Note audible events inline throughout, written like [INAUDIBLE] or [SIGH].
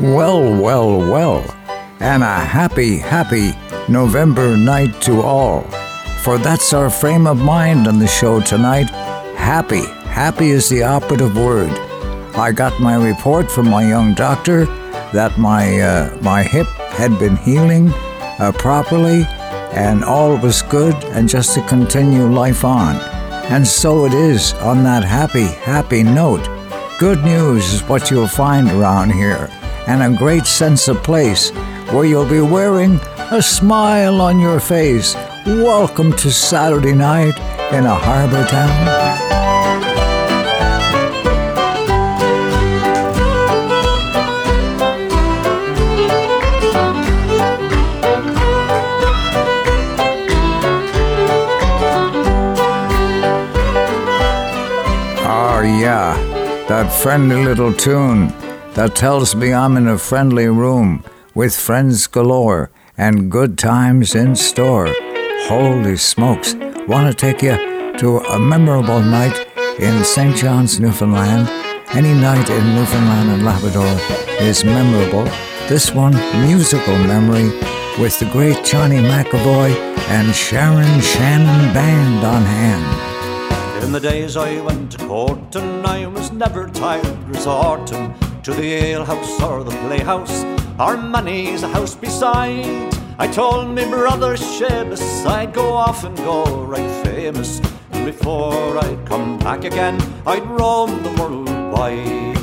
Well, well, well, and a happy, happy November night to all. For that's our frame of mind on the show tonight. Happy, happy is the operative word. I got my report from my young doctor that my uh, my hip had been healing uh, properly, and all was good, and just to continue life on. And so it is on that happy, happy note. Good news is what you'll find around here and a great sense of place where you'll be wearing a smile on your face. Welcome to Saturday night in a harbor town. Oh, yeah, that friendly little tune that tells me I'm in a friendly room with friends galore and good times in store. Holy smokes, want to take you to a memorable night in St. John's, Newfoundland. Any night in Newfoundland and Labrador is memorable. This one, musical memory with the great Johnny McEvoy and Sharon Shannon Band on hand. In the days I went to court and I was never tired resorting to the alehouse or the playhouse, or money's a house beside. I told me brother Seamus I'd go off and go right famous. And before I'd come back again, I'd roam the world wide.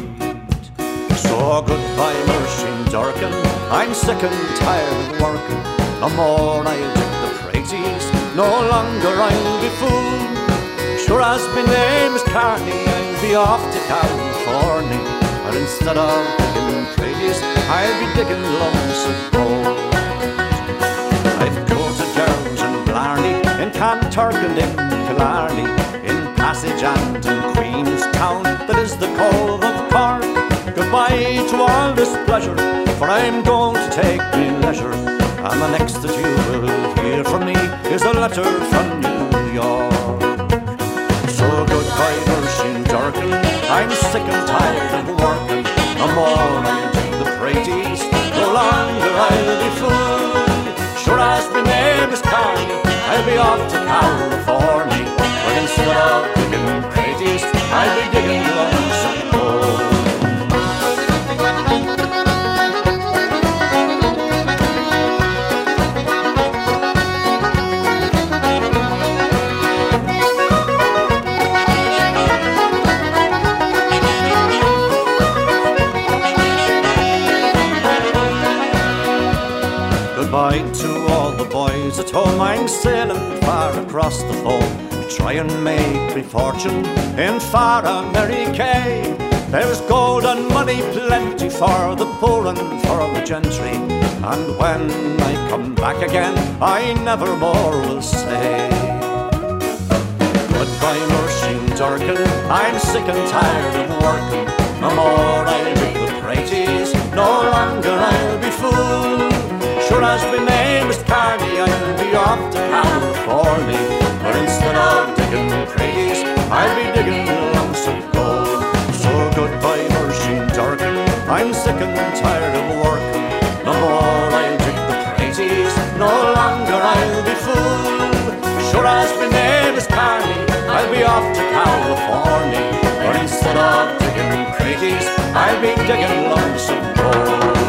So goodbye, Muirsheen Durkin. I'm sick and tired of working. No more I'll take the praises, no longer I'll be fooled. Sure as my name is Carney, I'll be off to California. Instead of digging praise, I'll be digging of gold. I've courted girls in Blarney, in Kanturk and in Killarney, in Passage and in Queenstown, that is the Cove of Cork. Goodbye to all this pleasure, for I'm going to take me leisure. And the next that you will hear from me is a letter from New York. Goodbye, Nursing Durkin. I'm sick and tired of working. No more I'll take the praties. No longer I'll be fooled. Sure as my name is Carney, I'll be off to California. But instead of digging praties, I'll be digging and make me fortune in far America. There's gold and money plenty for the poor and for the gentry. And when I come back again, I never more will say. Goodbye, Muirsheen Durkin. I'm sick and tired of working. No more I'll the praties. No longer I'll be fooled. Sure as my name is Carney, I'll be off to California. But instead of digging praties, I'll be digging lumps of gold. So goodbye, Muirsheen Durkin. I'm sick and tired of work. No more I'll dig the praties. No longer I'll be fooled. Sure as my name is Carney, I'll be off to California. But instead of digging praties, I'll be digging lumps of gold.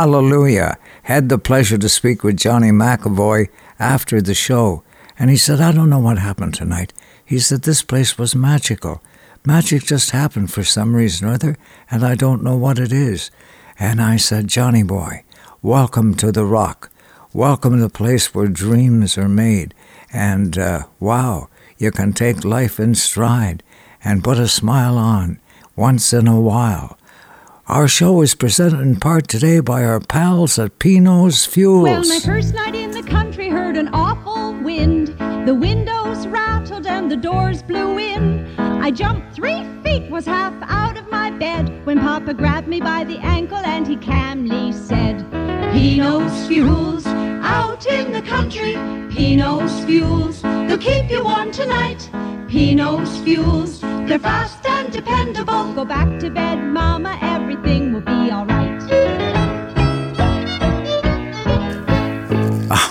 Hallelujah. Had the pleasure to speak with Johnny McEvoy after the show. And he said, I don't know what happened tonight. He said, This place was magical. Magic just happened for some reason or other, and I don't know what it is. And I said, Johnny boy, welcome to the rock. welcome to the place where dreams are made. And uh, wow, you can take life in stride and put a smile on once in a while. Our show is presented in part today by our pals at Pino's Fuels. Well, my first night in the country heard an awful wind. The windows rattled and the doors blew in. I jumped three feet, was half out of my bed when Papa grabbed me by the ankle and he calmly said, Pino's Fuels, out in the country. Pino's Fuels, they'll keep you warm tonight. Pino's Fuels, they're fast and dependable. Go back to bed, Mama,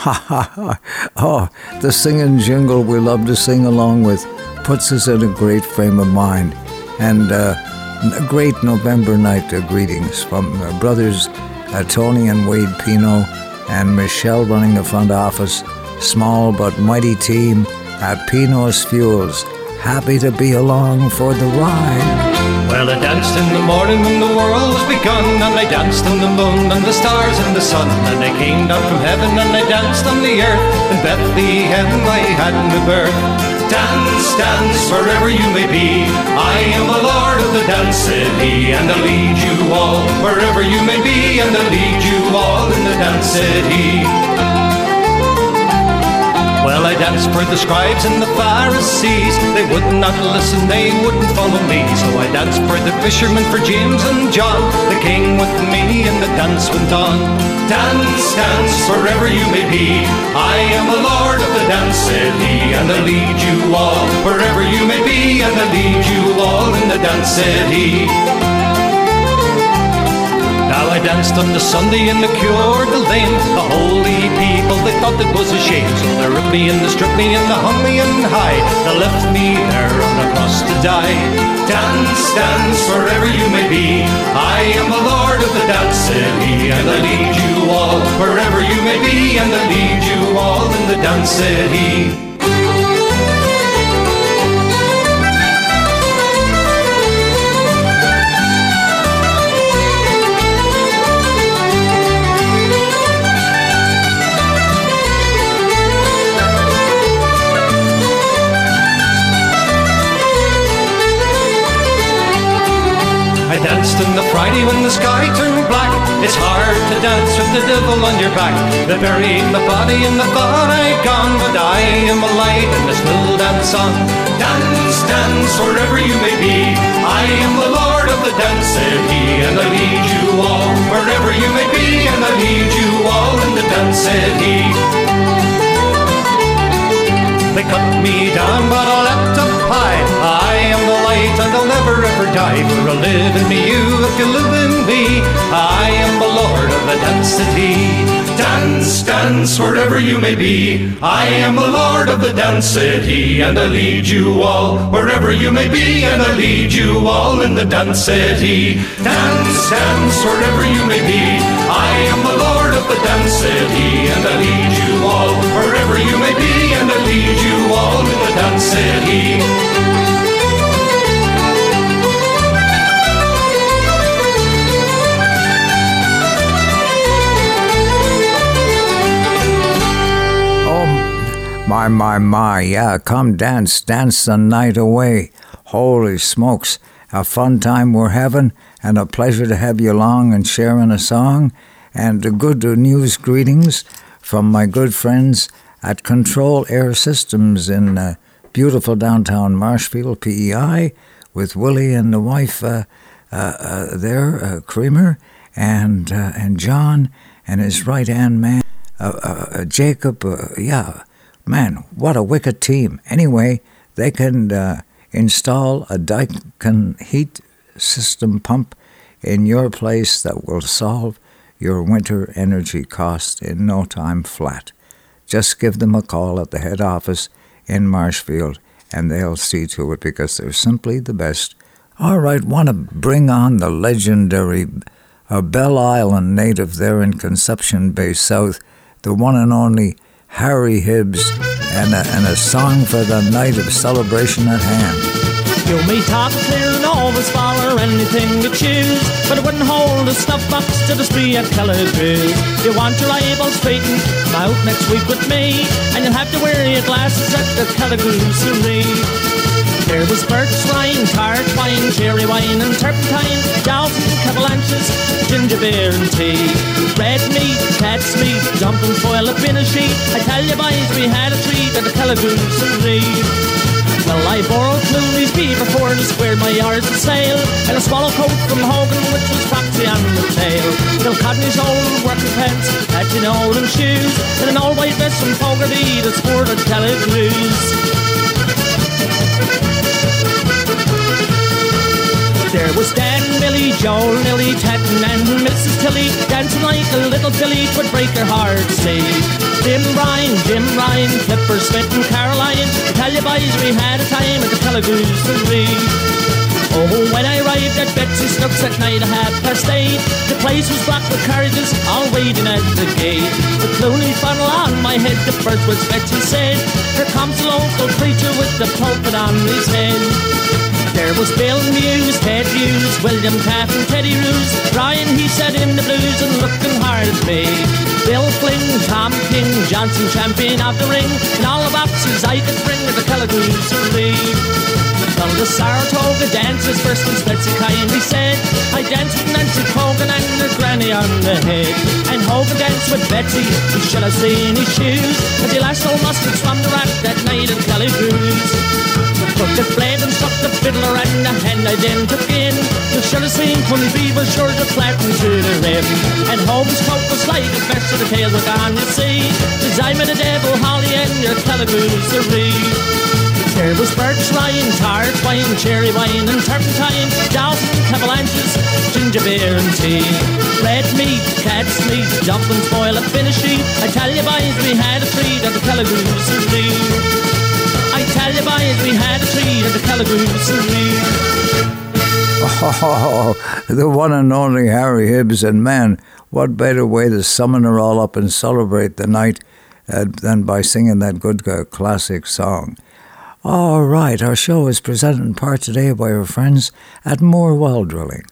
[LAUGHS] oh, the singing jingle we love to sing along with puts us in a great frame of mind. And uh, a great November night uh, greetings from uh, brothers Tony and Wade Pino and Michelle running the front office. Small but mighty team at Pino's Fuels happy to be along for the ride. Well, I danced in the morning when the world was begun, and I danced on the moon and the stars and the sun, and I came down from heaven and I danced on the earth. In Bethlehem I had my birth. Dance, dance, wherever you may be. I am the Lord of the dance city, and I'll lead you all wherever you may be, and I'll lead you all in the dance city. Well, I danced for the scribes and the Pharisees. They would not listen, they wouldn't follow me. So I danced for the fishermen, for James and John. The king with me, and the dance went on. Dance, dance, wherever you may be. I am the Lord of the dance city, and I lead you all wherever you may be, and I lead you all in the dance city. Now I danced on the Sunday in the Coeur d'Alene. The holy people, they thought it was a shame. So they ripped me and they stripped me and they hung me in high. They left me there on a cross to die. Dance, dance, wherever you may be. I am the Lord of the dance city, and I lead you all wherever you may be, and I lead you all in the dance city. Danced on the Friday when the sky turned black. It's hard to dance with the devil on your back. They buried my body in the bar I'd gone, but I am alive and I still dance on. Dance, dance, wherever you may be. I am the Lord of the dance, said he, and I lead you all wherever you may be, and I lead you all in the dance, said he. They cut me down, but I left up high. The light, and I'll never ever die. For a live in me, you if you live in me. I am the Lord of the dance city. Dance, dance, wherever you may be. I am the Lord of the dance city, and I lead you all wherever you may be, and I lead you all in the dance city. Dance, dance, wherever you may be. I am the Lord of the dance city, and I lead you all wherever you may be, and I lead you all in the dance My, my, yeah, come dance, dance the night away. Holy smokes, a fun time we're having, and a pleasure to have you along and sharing a song. And good news greetings from my good friends at Control Air Systems in uh, beautiful downtown Marshfield, PEI, with Willie and the wife uh, uh, uh there, uh, Creamer, and, uh, and John, and his right hand man, Jacob, yeah Man, what a wicked team. Anyway, they can uh, install a Daikin heat system pump in your place that will solve your winter energy cost in no time flat. Just give them a call at the head office in Marshfield and they'll see to it because they're simply the best. All right, want to bring on the legendary uh, Bell Island native there in Conception Bay South, the one and only Harry Hibbs, and a, and a song for the night of celebration at hand. You may talk clear and always follow anything you choose, but it wouldn't hold a snuff box to the spree at Kelligrews. You want your eyeballs straightened? Come out next week with me, and you'll have to wear your glasses at the Kelligrews there was birch wine, tart wine, cherry wine and turpentine, Dalton, avalanches, ginger beer and tea. Red meat, cat's meat, dumpling foil, a bin of sheet. I tell you boys, we had a treat at the Kelligrews Well, I borrowed Clooney's beaver for and squared my yards of sail, and a swallow coat from Hogan, which was foxy on the tail. Bill Codney's old working pants, patching old shoes, and an old white vest from Fogarty that sported Kelligrews. There was Dan, Millie, Joel, Lily, Tatton, and Mrs. Tilly dancing like a little filly would break her heart. to Say, Jim Ryan, Jim Ryan, Clipper, Smith, and Caroline. Tell you boys, we had a time at the Pelagoosery. Oh, when I arrived at Betsy Snooks at night at half past eight, the place was blocked with carriages all waiting at the gate. The Clooney funnel on my head, the first was Betsy said, Here comes the local preacher with the pulpit on his head. There was Bill Muse, Ted Hughes, William Taft and Teddy Roos. Brian, he said in the blues and looking hard at me. Bill Flynn, Tom King, Johnson champion of the ring, and all the boxes I could bring with the Well, the Saratoga dancers first and Betsy kindly said I danced with Nancy Hogan and her granny on the head And Hogan danced with Betsy, you should have seen his shoes As he lashed old mustard from the rack that night in Kelligrews Took the blade and struck the fiddler and the hand I then took in. You should have seen Tony Beaver sure to flatten to the rim. And Holmes' coat was like a fish of the tails were gone, you see. Cause I'm the devil, Holly, and your Kelligrews Soiree. There was birch wine, tart wine, cherry wine and turpentine, Dawson, avalanches, ginger beer and tea. Red meat, cat's meat, dumplings boil a finish I tell you boys, we had a treat at the Kelligrews Soiree. I tell you, boys, we had a treat at the Oh, [LAUGHS] the one and only Harry Hibbs, and man, what better way to summon her all up and celebrate the night uh, than by singing that good uh, classic song. All right, our show is presented in part today by our friends at Moore Well Drilling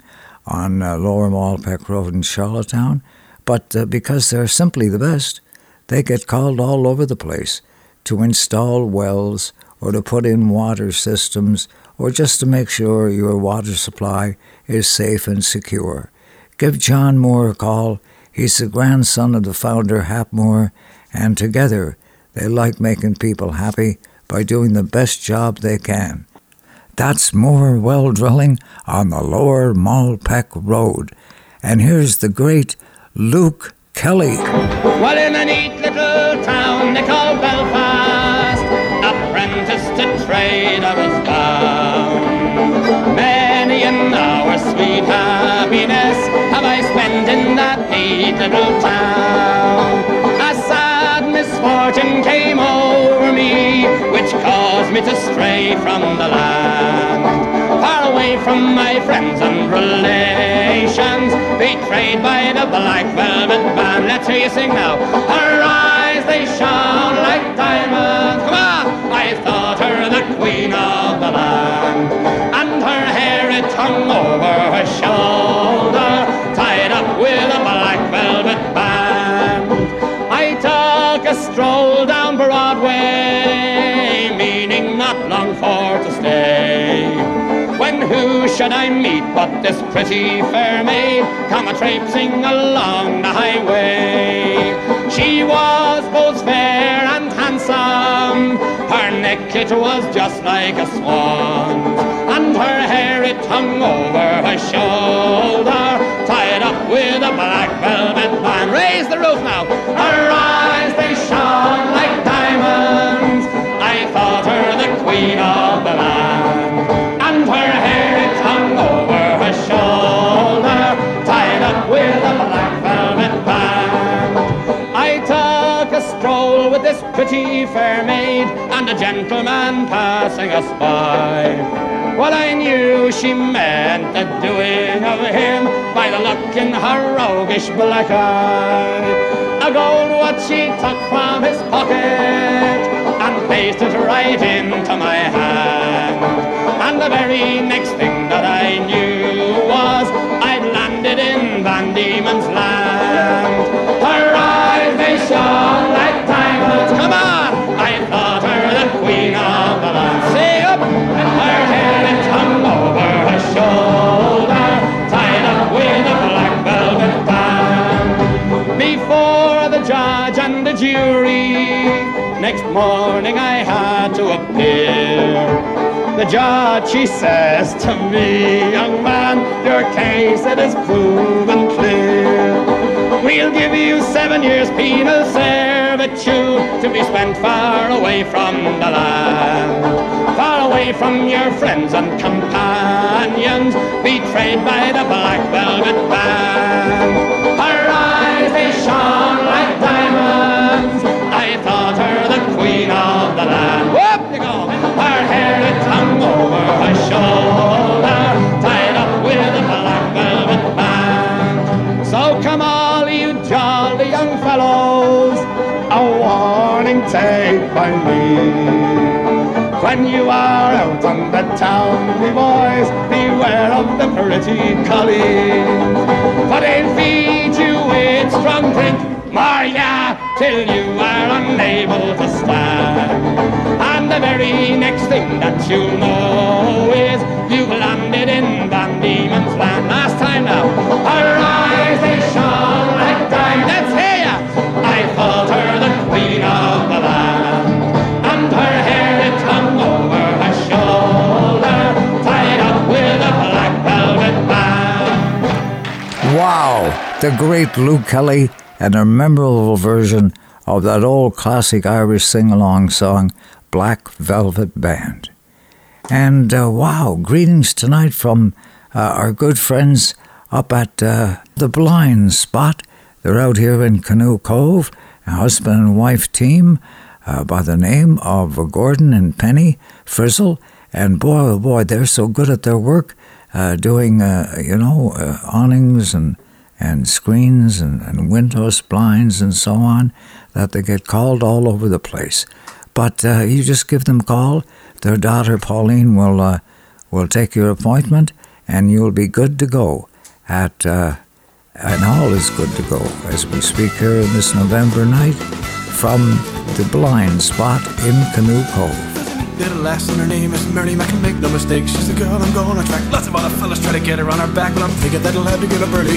on uh, Lower Malpeque Road in Charlottetown, but uh, because they're simply the best, they get called all over the place to install wells or to put in water systems or just to make sure your water supply is safe and secure. Give John Moore a call. He's the grandson of the founder, Hap Moore, and together they like making people happy by doing the best job they can. That's Moore Well Drilling on the Lower Malpeque Road. And here's the great Luke Kelly. Well, in a neat little town they call Belfast, apprentice to trade I was bound. Many an hour sweet happiness have I spent in that neat little town. A sad misfortune came over me, caused me to stray from the land far away from my friends and relations, betrayed by the black velvet band. Let's hear you sing now. Her eyes, they shone like diamonds. Come on! I thought her the queen of the land. And her hair, it hung over her shoulder, should I meet but this pretty fair maid come a traipsing along the highway? She was both fair and handsome, her neck it was just like a swan, and her hair it hung over her shoulder, tied up with a black velvet band. Raise the roof now. pretty fair maid and a gentleman passing us by. Well, I knew she meant the doing of him by the look in her roguish black eye. A gold watch she took from his pocket and placed it right into my hand. And the very next thing that I knew was I'd landed in Van Diemen's land. Her eyes, they shone. Morning I had to appear. The judge, she says to me, young man, your case it is proven clear. We'll give you seven years penal servitude to be spent far away from the land. Far away from your friends and companions, betrayed by the black velvet band. Her eyes, they shone like diamonds. The land. Whoop, you go. Her hair, it hung over her shoulder, tied up with a black velvet band. So come all you jolly young fellows, a warning take by me. When you are out on the town, me boys, beware of the pretty collies. For they'll feed you with strong drink, Maria, till you are unable to the very next thing that you know is you've landed in Van Diemen's land. Last time now, eyes they shone like diamonds. Let's hear ya. I her the queen of the land, and her hair it hung over her shoulder, tied up with a black velvet band. Wow, the great Luke Kelly and a memorable version of that old classic Irish sing along song, Black Velvet Band. And uh, wow, greetings tonight from uh, our good friends up at uh, the Blind Spot. They're out here in Canoe Cove, a husband and wife team uh, by the name of Gordon and Penny Frizzle. And boy, oh boy, they're so good at their work, uh, doing, uh, you know, awnings and, and screens and, and windows, blinds, and so on, that they get called all over the place. But uh, you just give them a call. Their daughter Pauline will uh, will take your appointment, and you'll be good to go. At uh, and all is good to go as we speak here in this November night from the Blind Spot in Canoe Cove. Little lass and her name is Mary Mac and make no mistake She's the girl I'm gonna track. Lots of other fellas try to get her on her back But I'm thinking that I'll have to get a birdie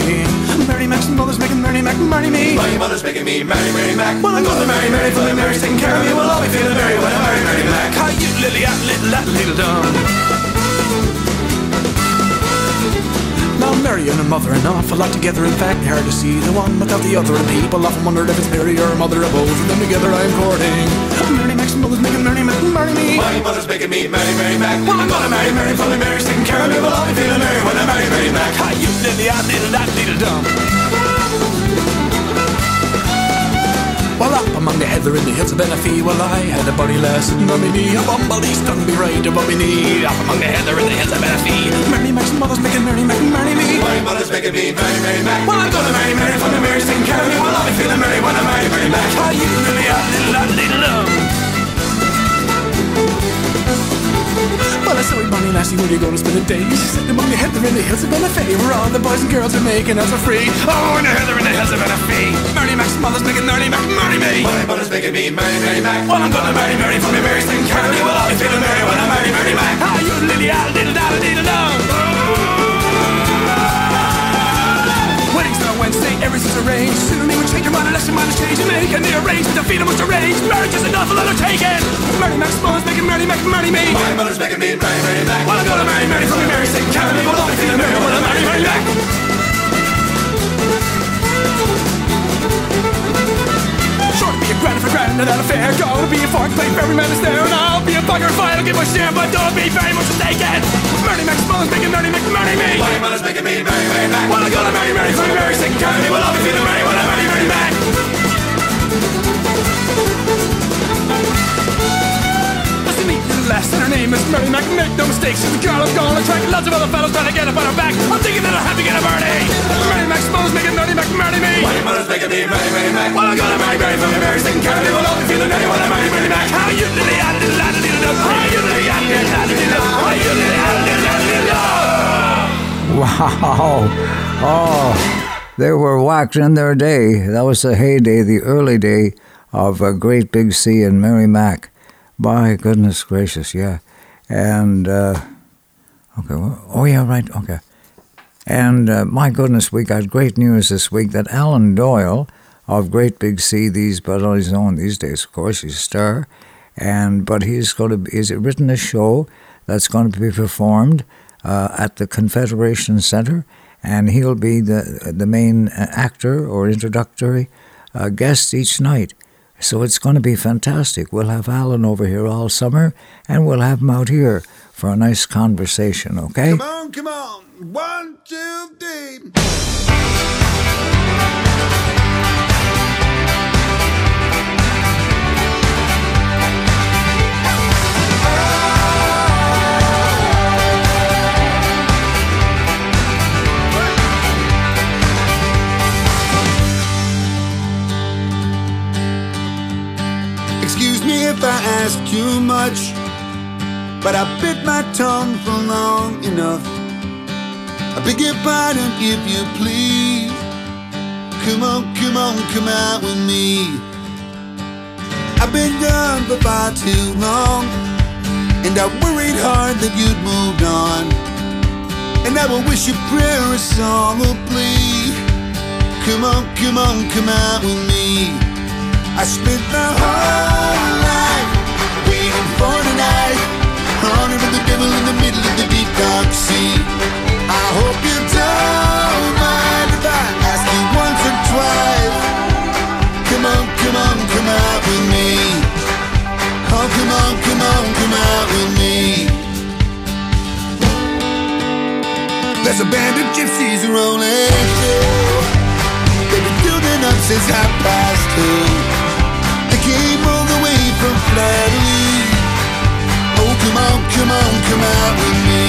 Mary Mac's mother's making Mary Mac marry me. My mother's making me marry Mary Mac. Well, I'm gonna marry Mary for Mary's taking care of me. We'll all be feeling merry when I marry Mary Mac. How you lily at little at little dumb now Mary and her mother an awful lot together. In fact, hard to see the one without the other. And people often wonder if it's Mary or her mother. Of both of them together I'm courting Mac's mother's making Mary marry me My mother's making me marry Mary Mac Well, I'm gonna marry Mary for Mary's taking care of me We'll all be feeling merry when I marry Mary Mac How you lily at little at little dumb Well, up among the heather in the hills of Bennachie, well, I had a buddy lass sitting on me knee. A bumblebee stung me right above me knee. Up among the heather in the hills of Bennachie. Mary Mac's mother's making Mary Mac marry me. My mother's making me marry Mary Mac Well, I'm gonna marry Mary for Mary's taking care of me. Well, I'll be feeling merry when I marry Mary Mac. How you are, little, little, little love. Well, I said, wait, Bonnie Lassie, where you gonna spend the day? The heather in the hills of Bennachie, where all the boys and girls are making us for free. Oh, in the heather in the hills of Bennachie. Mary Mac's mother's making Mary Mac marry me. My mother's making me marry Mary Mac Well, I'm gonna marry Mary for me, Mary's taking care. Well, I'll be feeling merry when I marry Mary Mac. Ah, you lily, ah, diddle, daddle, diddle, Everything's arranged. Soon he would change your mind unless your mind is changed. Make and the arranged, the feet was arranged. Marriage is an awful undertaking. Mary Mac's mother's making Mary Mac marry me. My mother's making me marry Mary Mac Well, I'm gonna marry Mary for me, Mary's taking care of me. Well, I'll be feeling merry when I marry Mary Mac. Be a grand for that affair Gonna be a fork plate, every man is there And I'll be a bugger if I don't give a share But don't be very much mistaken. Mary Mac's mother's making Mary Mac marry me My mother's making me marry Mary Mac Well, I'm gonna marry me, Mary's taking care of me Well, I'll be feeling merry when I marry Mary Mac Listen to me, little lass, and her name is Mary Mac. Make no mistake, she's the girl I'm gonna attract Lots of other fellas trying to get up on her back. I'm thinking that I'll have to get a birdie Mary Mac's mother's making Mary Mac marry me My mother's making me marry Mary Mac? Well, I'm gonna marry Mary for Mary's taking care of me Well, I'll be feeling merry when I marry Mary Mac. How you lily, ah, little, ah, little, little, How you lily, ah, little, ah, little, little, How you lily, ah, little, ah, little, little. Wow. Oh, they were whacked in their day. That was the heyday, the early day of a Great Big Sea and Mary Mac. By goodness gracious, yeah. And, uh, okay, well, oh yeah, right, okay. And uh, my goodness, we got great news this week that Alan Doyle of Great Big Sea. These, but on his own these days, of course, he's a star. And but he's going to. He's written a show that's going to be performed uh, at the Confederation Center, and he'll be the the main actor or introductory uh, guest each night. So it's going to be fantastic. We'll have Alan over here all summer, and we'll have him out here for a nice conversation, okay? Come on, come on. One, two, three. If I ask too much, but I bit my tongue for long enough. I beg your pardon if you please. Come on, come on, come out with me. I've been gone for far too long, and I worried hard that you'd moved on. And I will wish you prayer, a song, or plea. Come on, come on, come out with me. I spent my whole life waiting for tonight, honoring the devil in the middle of the deep dark sea. I hope you don't mind if I ask you once or twice. Come on, come on, come out with me. Oh, come on, come on, come out with me. There's a band of gypsies rolling through. They've been building up since half past two. Oh, come on, come on, come out with me.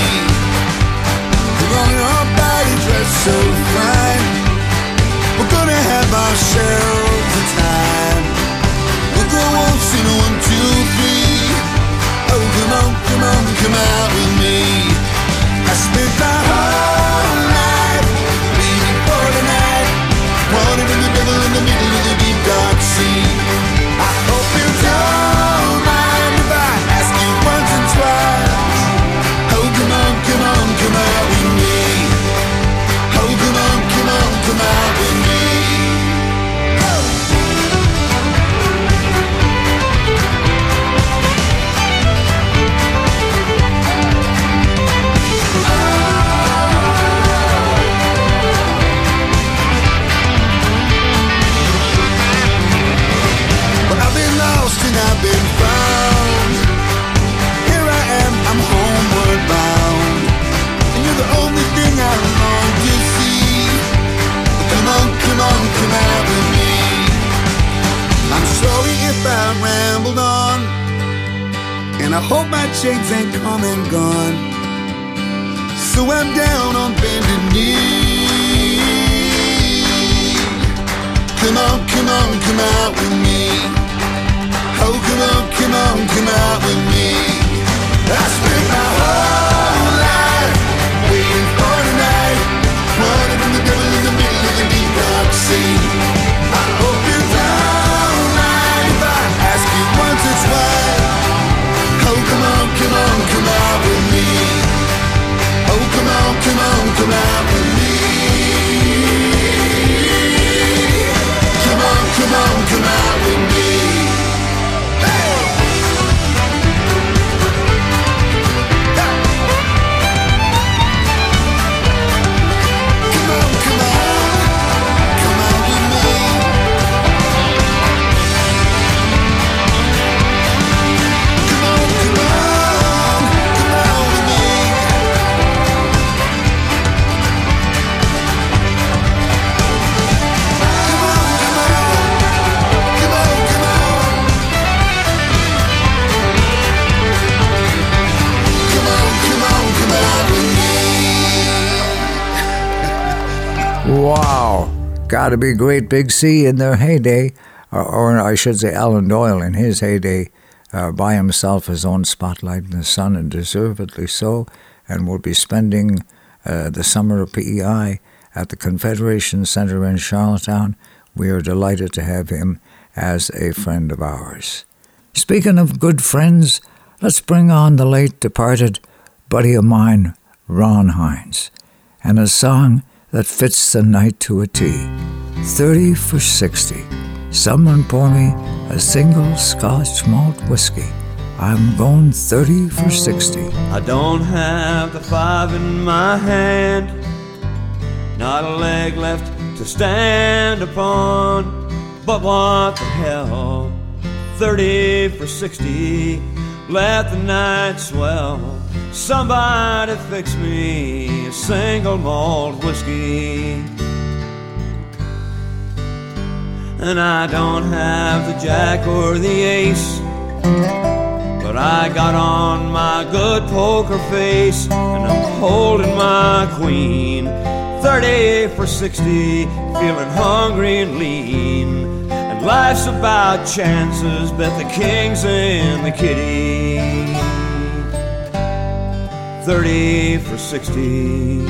We're on our body dressed so fine. We're gonna have ourselves a time. We'll go waltz in one, two, three. Oh, come on, come on, come out with me. I Wow. Gotta be Great Big Sea in their heyday, or, or I should say Alan Doyle in his heyday, uh, by himself, his own spotlight in the sun, and deservedly so, and will be spending uh, the summer of PEI at the Confederation Center in Charlottetown. We are delighted to have him as a friend of ours. Speaking of good friends, let's bring on the late departed buddy of mine, Ron Hynes, and a song that fits the night to a T. 30 for 60. Someone pour me a single Scotch malt whiskey. I'm going 30 for 60. I don't have the five in my hand, not a leg left to stand upon. But what the hell? 30 for 60, let the night swell. Somebody fix me a single malt whiskey. And I don't have the jack or the ace, but I got on my good poker face, and I'm holding my queen. 30 for 60, feeling hungry and lean. And life's about chances, bet the king's in the kitty. 30 for 60. You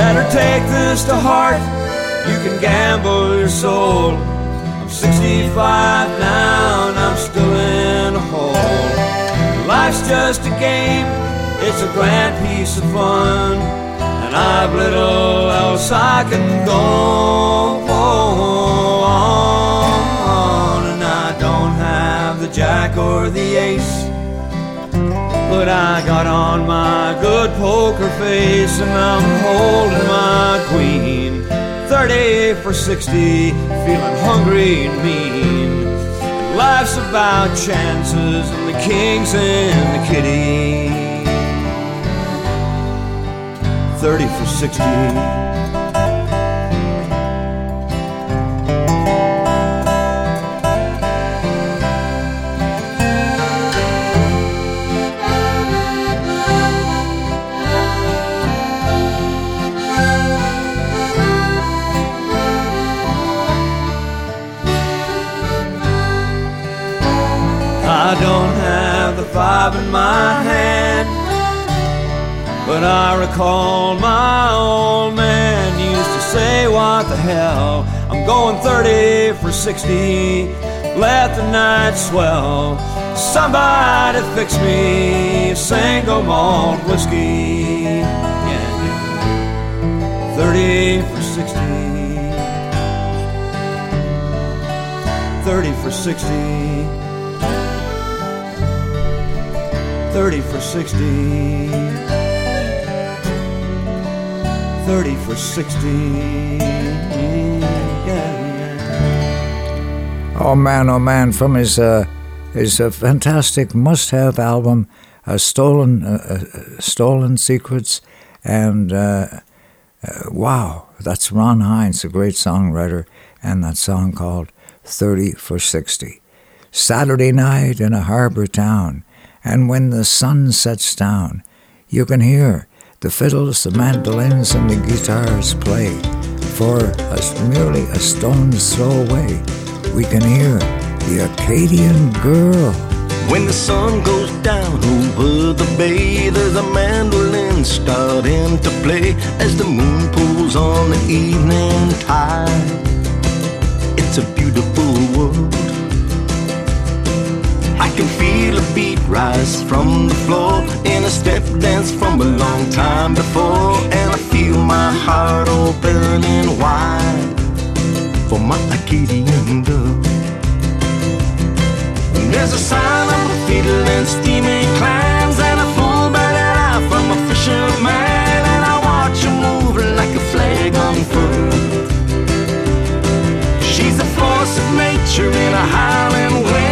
better take this to heart. You can gamble your soul. I'm 65 now and I'm still in a hole. Life's just a game, it's a grand piece of fun. And I've little else I can go on. And I don't have the jack or the ace. But I got on my good poker face and I'm holding my queen. 30 for 60, feeling hungry and mean. Life's about chances and the king's and the kitty. 30 for 60. I don't have the five in my hand, but I recall my old man used to say, What the hell? I'm going 30 for 60. Let the night swell. Somebody fix me single malt whiskey. Yeah, yeah. 30 for 60. 30 for 60. 30 for 60. 30 for 60. Oh man, oh man, from his uh, his uh, fantastic must-have album, uh, "Stolen uh, uh, Stolen Secrets," and uh, uh, wow, that's Ron Hynes, a great songwriter, and that song called "30 for 60." Saturday night in a harbor town, and when the sun sets down, you can hear the fiddles, the mandolins, and the guitars play. For a, merely a stone's throw away, we can hear the Acadian girl. When the sun goes down over the bay, there's a mandolin starting to play as the moon pulls on the evening tide. It's a beautiful world. I can feel a beat rise from the floor in a step dance from a long time before, and I feel my heart opening wide for my Acadian girl. There's a sign of a fiddle and steaming clams and a full bellied eye from a fisherman, and I watch her move like a flag unfurled. She's a force of nature in a howling wind,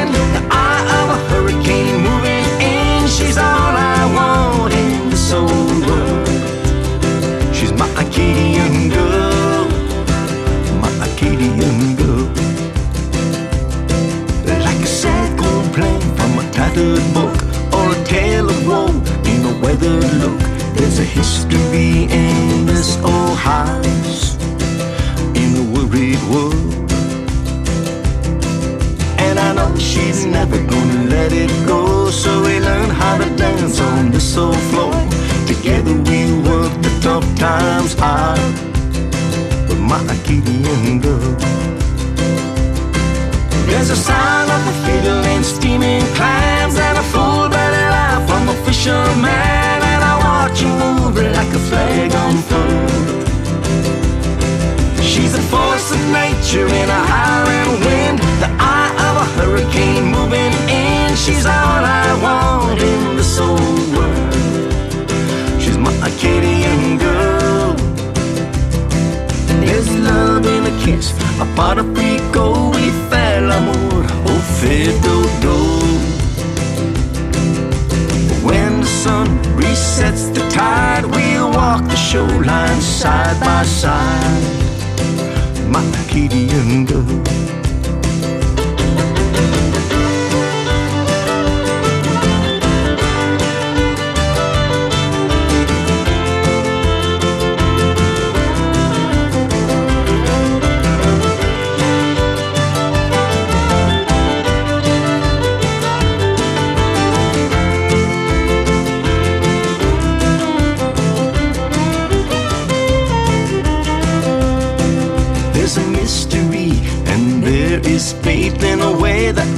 weathered look. There's a history in this old house in a worried world. And I know she's never gonna let it go. So we learn how to dance on the soul floor. Together we work the tough times out with my Acadian girl. There's a sound of a fiddle and steaming clams and a bellied a fisherman. And I watch you move like a flag unfurled. She's a force of nature in a howling wind, the eye of a hurricane moving in. She's all I want in this whole world. She's my Acadian girl. There's love in a kiss, a part of we fell amor, oh fiddle sun resets the tide, we'll walk the shoreline side by side. My Acadian girl.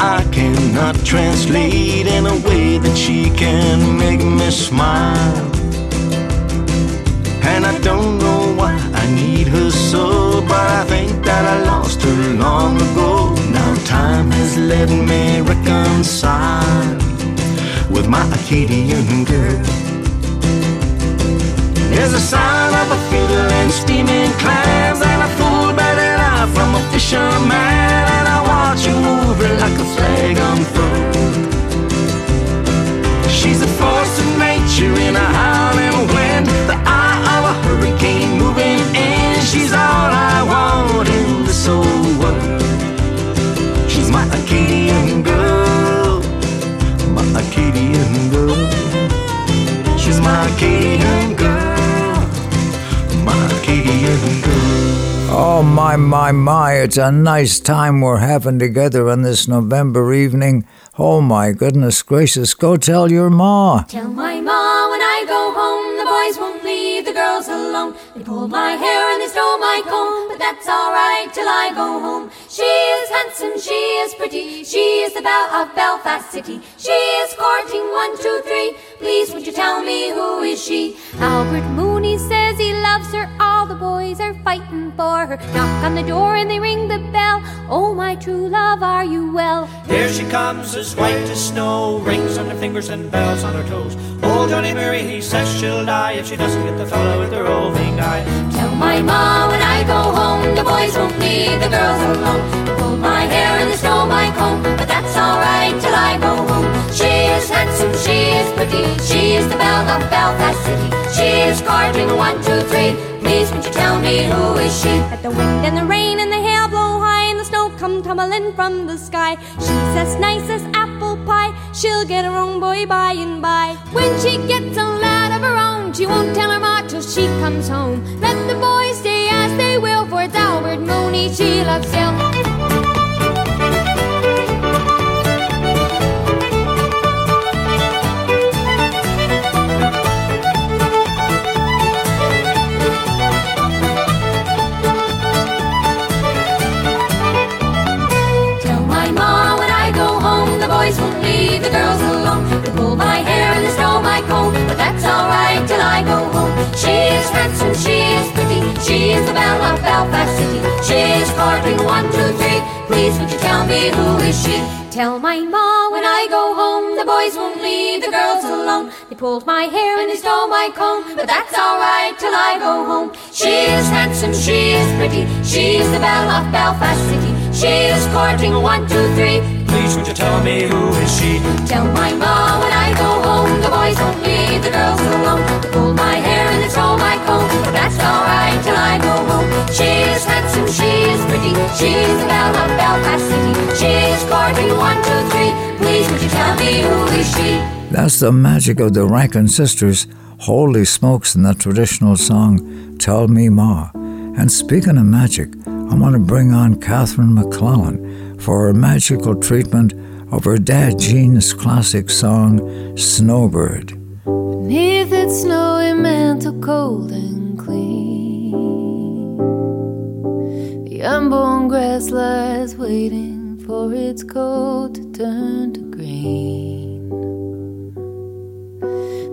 I cannot translate, in a way that she can make me smile. And I don't know why I need her so, but I think that I lost her long ago. Now time has let me reconcile with my Acadian girl. There's a sound of a fiddle and steaming clams from a fisherman, and I watch you move like a flag unfurled. She's a force of nature in a howling wind, the eye of a hurricane moving in. She's all I want in this whole world. She's my Acadian girl, my Acadian girl. She's my Acadian girl, my Acadian girl. Oh, my, my, my. It's a nice time we're having together on this November evening. Oh, my goodness gracious. Go tell your ma. Tell my ma when I go home, the boys won't leave the girls alone. They pulled my hair and they stole my comb, but that's alright till I go home. She is handsome, she is pretty, she is the belle of Belfast City. She is courting one, two, three. Please, would you tell me who is she? Albert Mooney says he loves her. All the boys are fighting for her. Knock on the door and they ring the bell. Oh, my true love, are you well? Here she comes, as white as snow, rings on her fingers and bells on her toes. Old Johnny Mary, he says she'll die if she doesn't get the fellow with the roving eye. Tell my ma when I go home, the boys won't leave the girls alone. My hair and they stole my comb, but that's alright till I go home. She is handsome, she is pretty, she is the belle of Belfast City. She is courting one, two, three. Please, would you tell me who is she? Let the wind and the rain and the hail blow high and the snow come tumbling from the sky. She's as nice as apple pie. She'll get her own boy by and by. When she gets a lad of her own, she won't tell her ma till she comes home. Let the boys stay as they will, for it's Albert Mooney she loves still. Of Belfast City. She is courting one, two, three. Please, would you tell me who is she? Tell my ma When I go home, the boys won't leave the girls alone. they pulled my hair And they stole my comb, but that's alright till I go home. She is handsome, she is pretty, she is the belle of Belfast City. She is courting one, two, three. Please, would you tell me who is she? Tell my ma when I go home, the boys won't leave the girls alone. They pulled my hair and they stole my comb, but that's alright till I go home. She is handsome, she is pretty, she is the belle of Belfast City. She is courting one, two, three. Please, would you tell me who is she? That's the magic of the Rankin sisters. Holy smokes in that traditional song, Tell Me Ma. And speaking of magic, I want to bring on Catherine MacLellan for her magical treatment of her dad Gene's classic song, Snowbird. Beneath its snowy mantle, cold and clean, the unborn grass lies waiting for its coat to turn to green.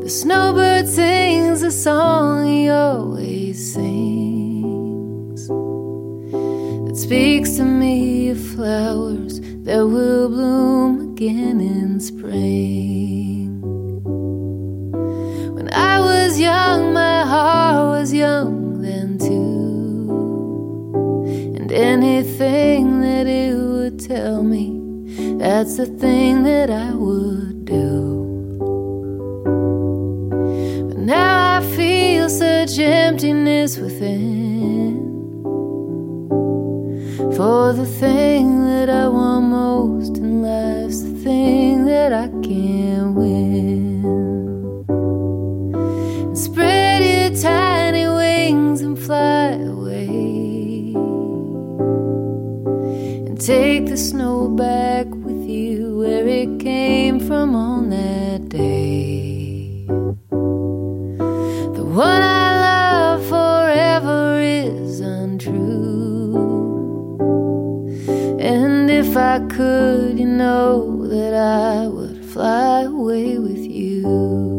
The snowbird sings a song he always sings. That speaks to me of flowers that will bloom again in spring. When I was young, my heart was young then too. And anything that it would tell me, that's the thing that I would do. But now I feel such emptiness within. For the thing that I want most in life's the thing that I can't win. And spread your tiny wings and fly away. Take the snow back with you where it came from on that day. The one I love forever is untrue. And if I could, you know that I would fly away with you.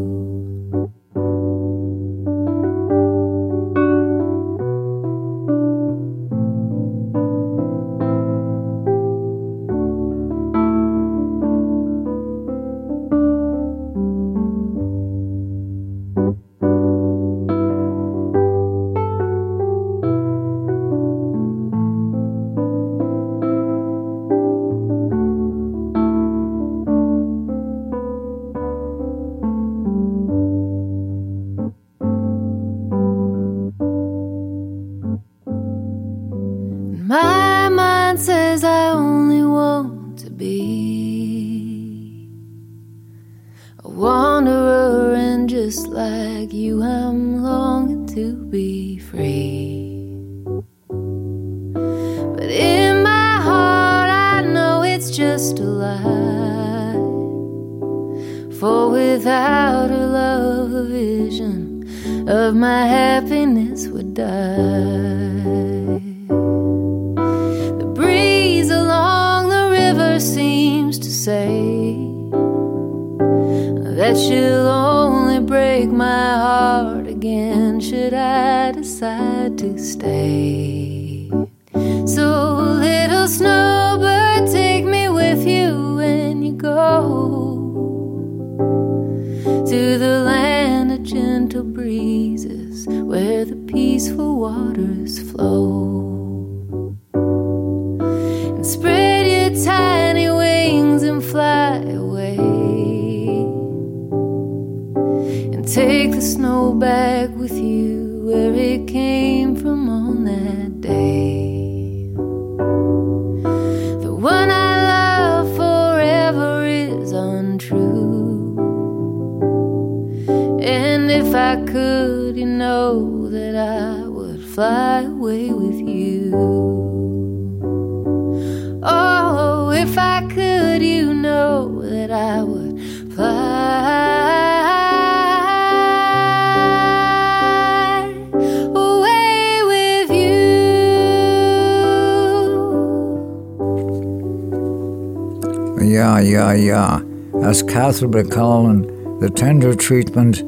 Catherine the tender treatment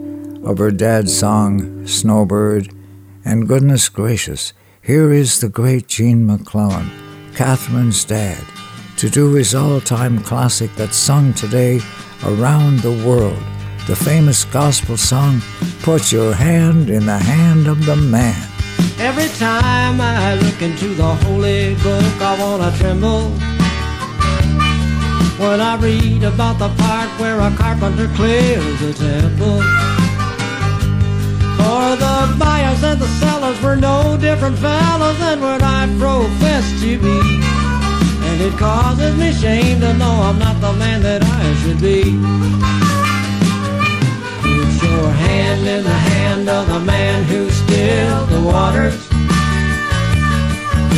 of her dad's song, Snowbird, and goodness gracious, here is the great Gene MacLellan, Catherine's dad, to do his all time classic that's sung today around the world, the famous gospel song, Put Your Hand in the Hand of the Man. Every time I look into the holy book, I wanna tremble. When I read about the part where a carpenter clears a temple. For the buyers and the sellers were no different fellows than what I profess to be. And it causes me shame to know I'm not the man that I should be. Put your hand in the hand of the man who stilled the waters.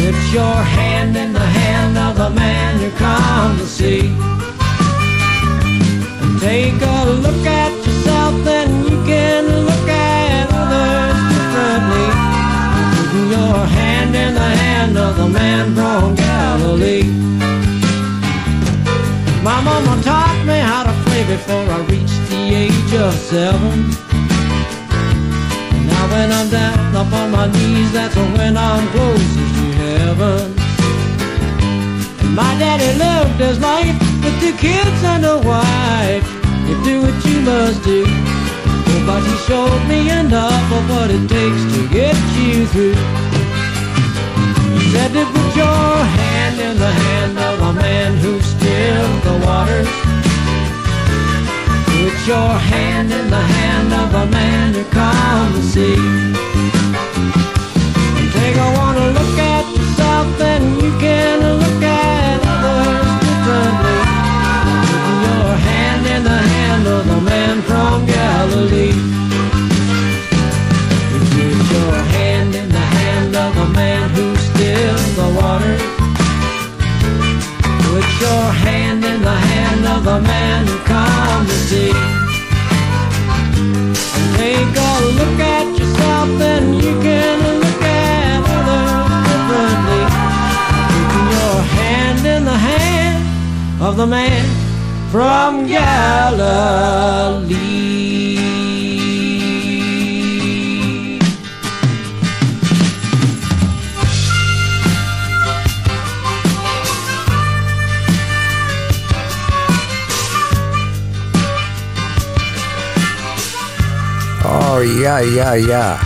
Put your hand in the hand of the man you come to see. And take a look at yourself, then you can look at others differently. Putting your hand in the hand of the man from Galilee. My mama taught me how to pray before I reached the age of seven. Now when I'm down up on my knees, that's when I'm closest heaven. My daddy loved his life with two kids and a wife. You do what you must do. But he showed me enough of what it takes to get you through. He said to put your hand in the hand of a man who stilled the waters. Put your hand in the hand of a man who calmed the sea. Take a wanna look at then you can look at others differently. Your hand in the hand of man from Galilee. Put your hand in the hand of man who stilled the water. Put your hand in the hand of man who the sea. And take a look at yourself, then you can of the man from Galilee. Oh, yeah, yeah, yeah.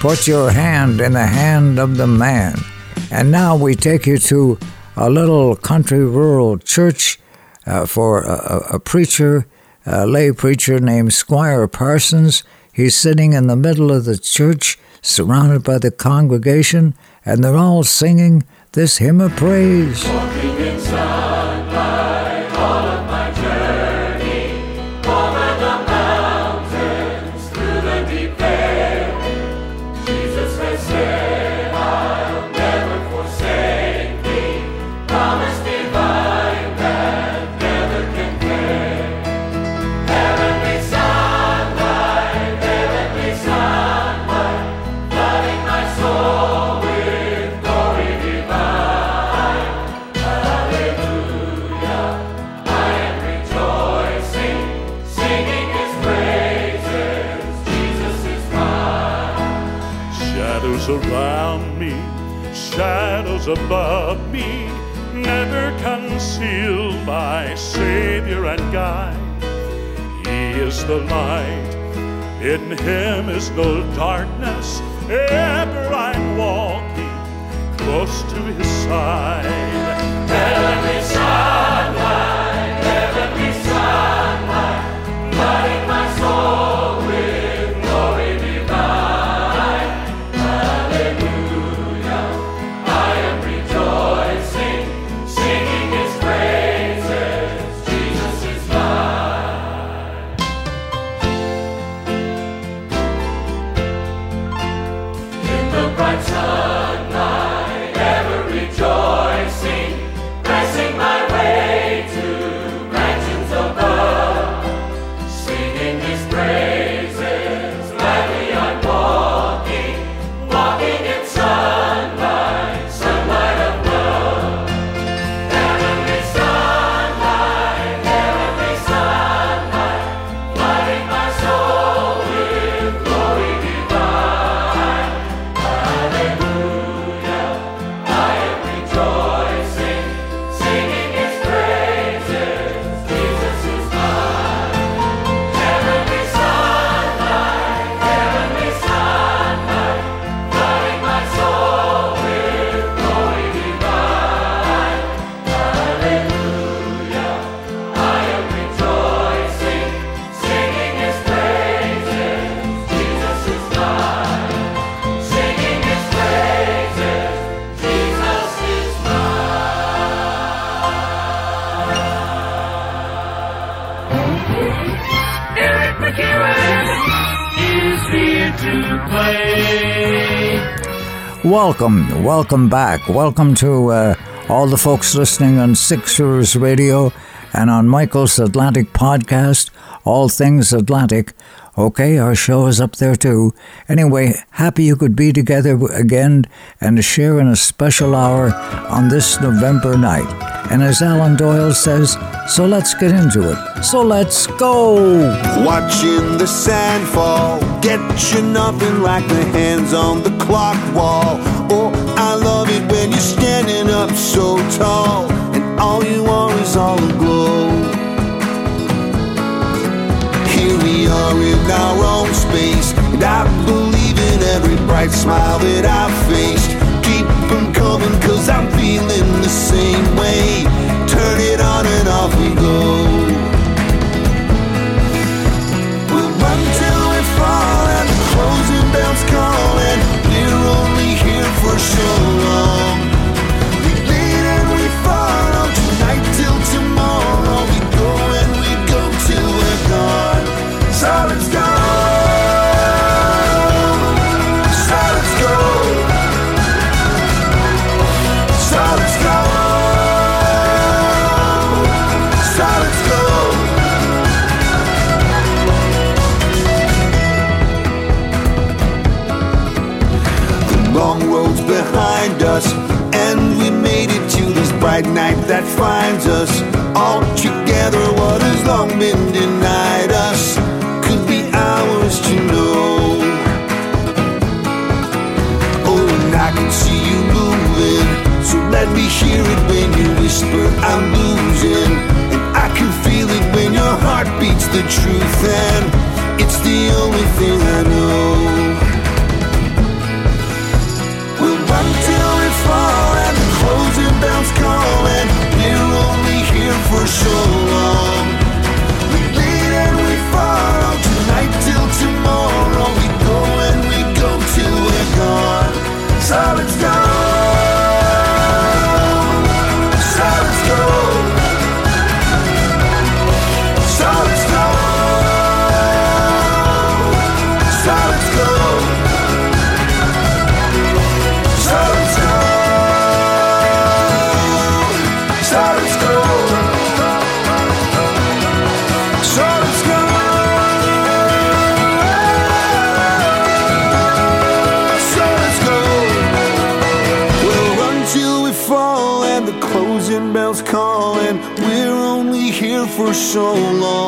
Put your hand in the hand of the man. And now we take you to a little country rural church uh, for a, a- a preacher, a lay preacher named Squire Parsons. He's sitting in the middle of the church, surrounded by the congregation, and they're all singing this hymn of praise. Above me, never conceal my Savior and guide. He is the light, in Him is no darkness. Ever I'm walking close to His side. Heavenly sunlight, heavenly sunlight, flooding my soul Welcome, welcome back. Welcome to uh, all the folks listening on Sixers Radio and on Michael's Atlantic podcast, All Things Atlantic. Okay, our show is up there too. Anyway, happy you could be together again and share in a special hour on this November night. And as Alan Doyle says, so let's get into it. So let's go! Watching the sand fall, get you nothing like the hands on the clock wall. Love it when you're standing up so tall. And all you are is all aglow. Here we are in our own space, and I believe in every bright smile that I've faced. Keep them coming, cause I'm feeling the same way. Turn it on and off we go. We'll run till we fall, and the closing bells call, for so long. We lead and we follow tonight till tomorrow. We go and we go till we're gone. So let's this night that finds us all together. What has long been denied us could be ours to know. Oh, and I can see you moving, so let me hear it when you whisper, I'm losing. And I can feel it when your heart beats the truth, and it's the only thing I know. Closing bells call and we're only here for so long. We lead and we follow tonight till tomorrow. We go and we go till we're gone. So let's go. So long.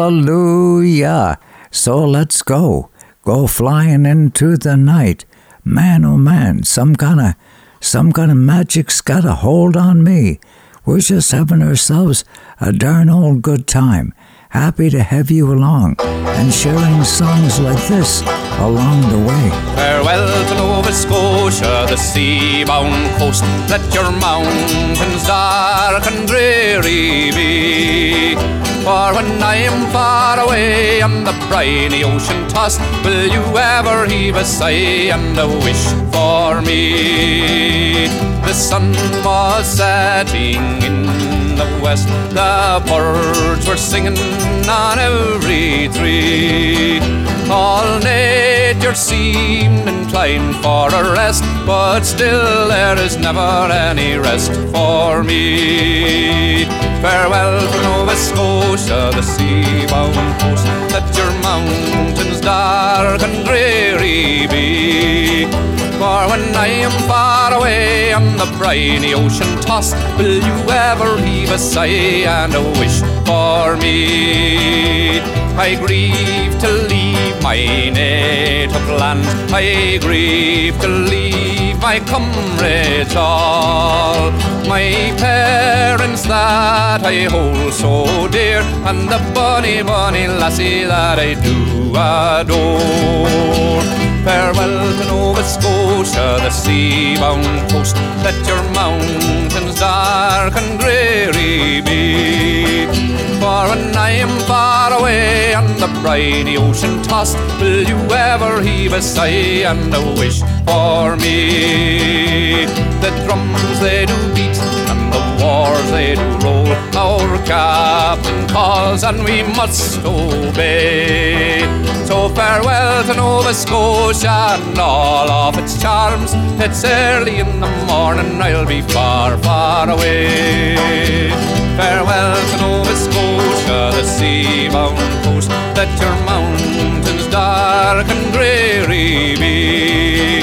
Hallelujah. So let's go. Go flying into the night. Man, oh man, some kind of some kind of magic's got a hold on me. We're just having ourselves a darn old good time. Happy to have you along and sharing songs like this along the way. Farewell to Nova Scotia, the sea-bound coast. Let your mountains dark and dreary be. For when I am far away on the briny ocean tossed, will you ever heave a sigh and a wish for me? The sun was setting in the west, the birds were singing on every tree. All nature seemed inclined for a rest, but still there is never any rest for me. Farewell to Nova Scotia, the sea-bound coast. Let your mountains dark and dreary be. For when I am far away on the briny ocean tossed, will you ever heave a sigh and a wish for me? I grieve to my native land. I grieve to leave my comrades all. My parents that I hold so dear, and the bonny, bonny lassie that I do adore. Farewell to Nova Scotia, the sea-bound coast. Let your mountains dark and dreary be. For when I am far away on the briny ocean tossed, will you ever heave a sigh and a wish for me? The drums they do beat and the wars they do roll. Our captain calls and we must obey. So farewell to Nova Scotia and all of its charms. It's early in the morning, I'll be far, far away. Farewell to Nova Scotia, the sea-bound coast. Let your mountains dark and dreary be.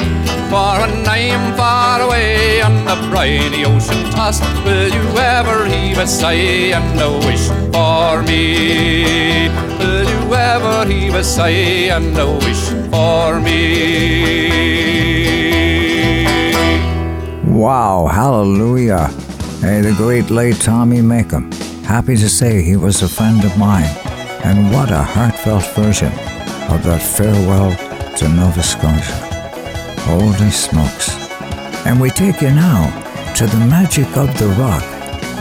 For when I am far away on the briny ocean tossed, will you ever heave a sigh and a wish for me? Will you ever heave a sigh and a wish for me? Wow, hallelujah. Hey, the great late Tommy Makem. Happy to say he was a friend of mine. And what a heartfelt version of that farewell to Nova Scotia. Holy smokes. And we take you now to the magic of the rock,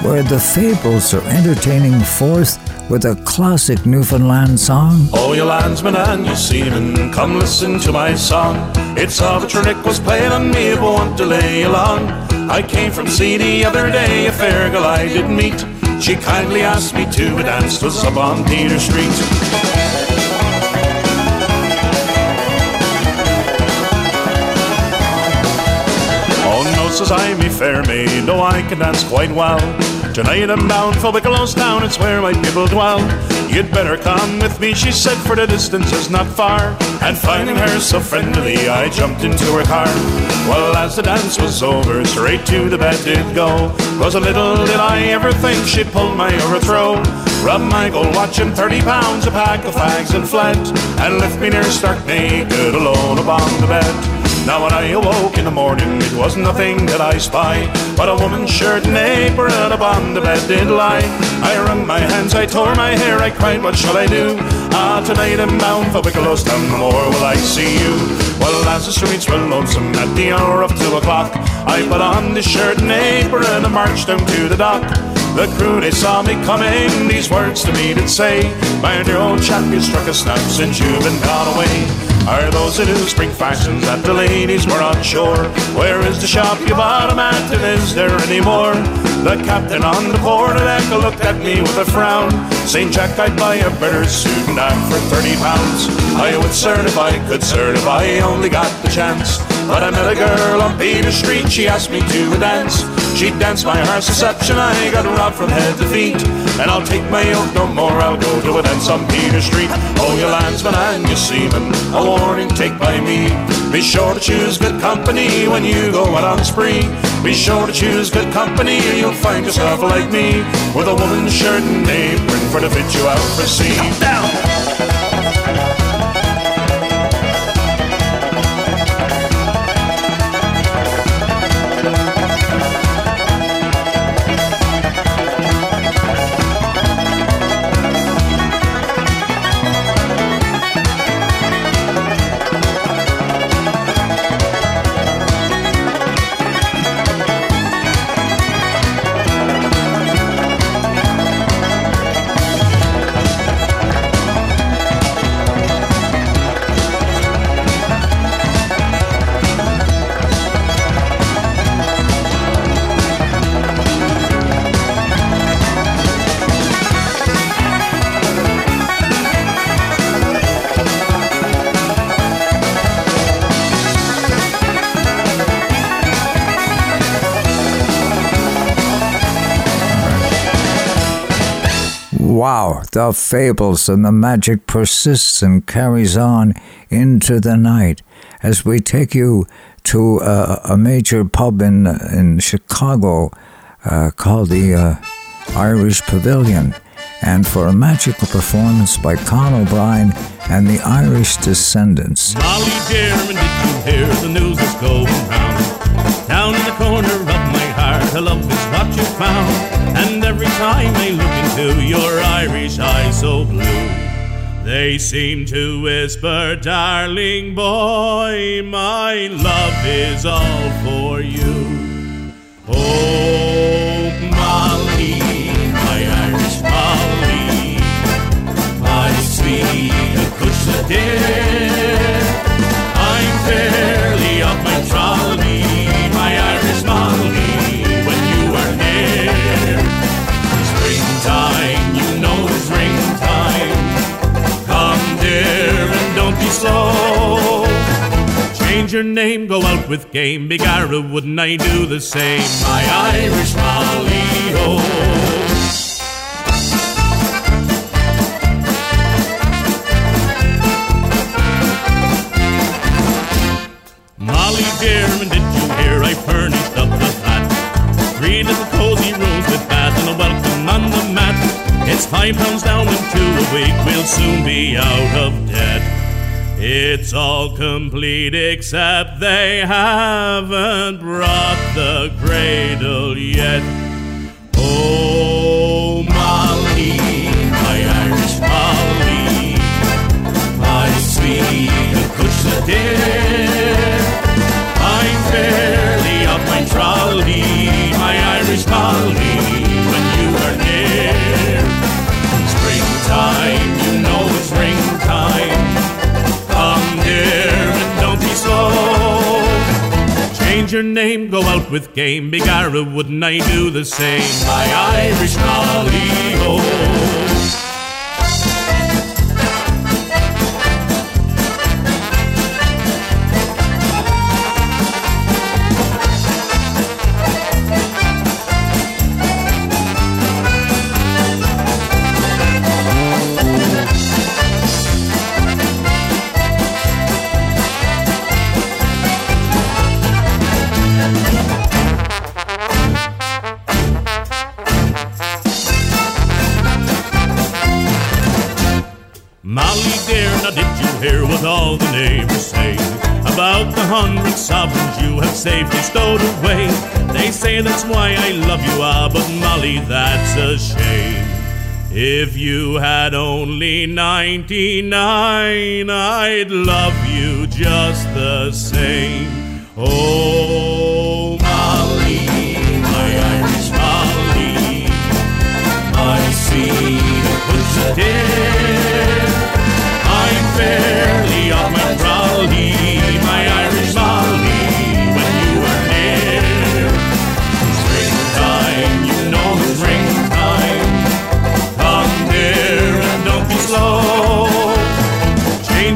where the fables are entertaining forth with a classic Newfoundland song. Oh, you landsmen and you seamen, come listen to my song. It's of a trick was playing on me, but won't delay you long. I came from sea the other day, a fair girl I did meet. She kindly asked me to a dance, was up on Peter Street. Oh no, says I, me fair maid, no, I can dance quite well. Tonight I'm bound for Wicklow's town, it's where my people dwell. You'd better come with me, she said, for the distance is not far. And finding her so friendly, I jumped into her car. Well, as the dance was over, straight to the bed did go. Was a little did I ever think she'd pull my overthrow. Gold watch and thirty pounds, a pack of fags and flint, and lift me near stark naked alone upon the bed. Now when I awoke in the morning, it was nothing that I spy, but a woman's shirt and apron upon the bed did lie. I wrung my hands, I tore my hair, I cried, what shall I do? Ah, tonight I'm bound for Wicklow's town, no more will I see you. Well, as the streets were lonesome at the hour of two o'clock, I put on the shirt and apron and marched down to the dock. The crew, they saw me coming, these words to me did say, My dear old chap, you struck a snap since you've been gone away. Are those the new spring fashions that the ladies were on shore? Where is the shop you bought 'em at, and is there any more? The captain on the quarter deck looked at me with a frown, saying, Jack, I'd buy a better suit and that for thirty pounds. I would, I could, I only got the chance. But I met a girl on Peter Street, she asked me to a dance. She danced my heart's reception, I got robbed from head to feet. And I'll take my oath no more, I'll go to a dance on Peter Street. Oh, your landsmen and your seamen, a warning take by me. Be sure to choose good company when you go out on spree. Be sure to choose good company, or you'll find yourself like me, with a woman's shirt and apron for to fit you out for sea. Down! The fables and the magic persists and carries on into the night as we take you to a, a major pub in in Chicago uh, called the uh, Irish Pavilion, and for a magical performance by Con O'Brien and the Irish Descendants. Molly did you hear the news going round? Down in the corner of my heart, a love is what you found. And every time they look into your Irish eyes so blue, they seem to whisper, darling boy, my love is all for you. Oh, Molly, my Irish Molly, my sweet Acushla dear, I'm fairly off my trolley, be slow. Change your name, go out with game. Begorra, wouldn't I do the same? My Irish Molly, oh. Molly Dearman, did you hear I furnished up the flat? Three little cozy rooms with bath and a welcome on the mat. It's five pounds down and two a week, we'll soon be out of debt. It's all complete except they haven't brought the cradle yet. Oh, Molly, my Irish Molly, my sweet Acushla dear. I'm fairly up my trolley, my Irish Molly, when you are near. Springtime, Change your name, go out with game. Begorra, wouldn't I do the same? My Irish Molly, hundred sovereigns you have safely stowed away? They say that's why I love you, ah, but Molly, that's a shame. If you had only 99, I'd love you just the same. Oh, Molly, my Irish Molly, my sweet Acushla dear. I'm fairly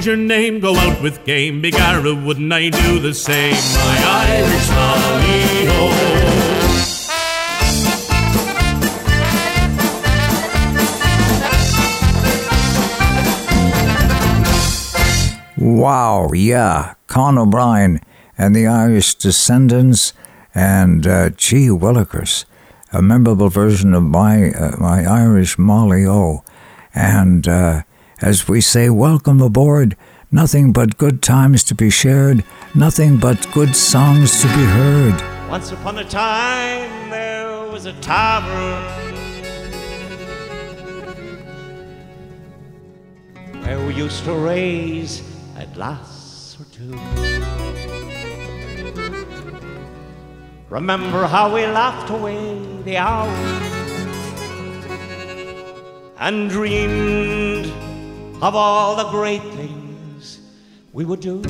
Change your name, go out with game. Begorra, wouldn't I do the same? My Irish Molly, oh. Wow, yeah. Con O'Brien and the Irish Descendants and uh, G. Willikers, a memorable version of my, uh, my Irish Molly O. And uh, as we say, welcome aboard. Nothing but good times to be shared, nothing but good songs to be heard. Once upon a time there was a tavern where we used to raise a glass or two. Remember how we laughed away the hours and dreamed of all the great things we would do.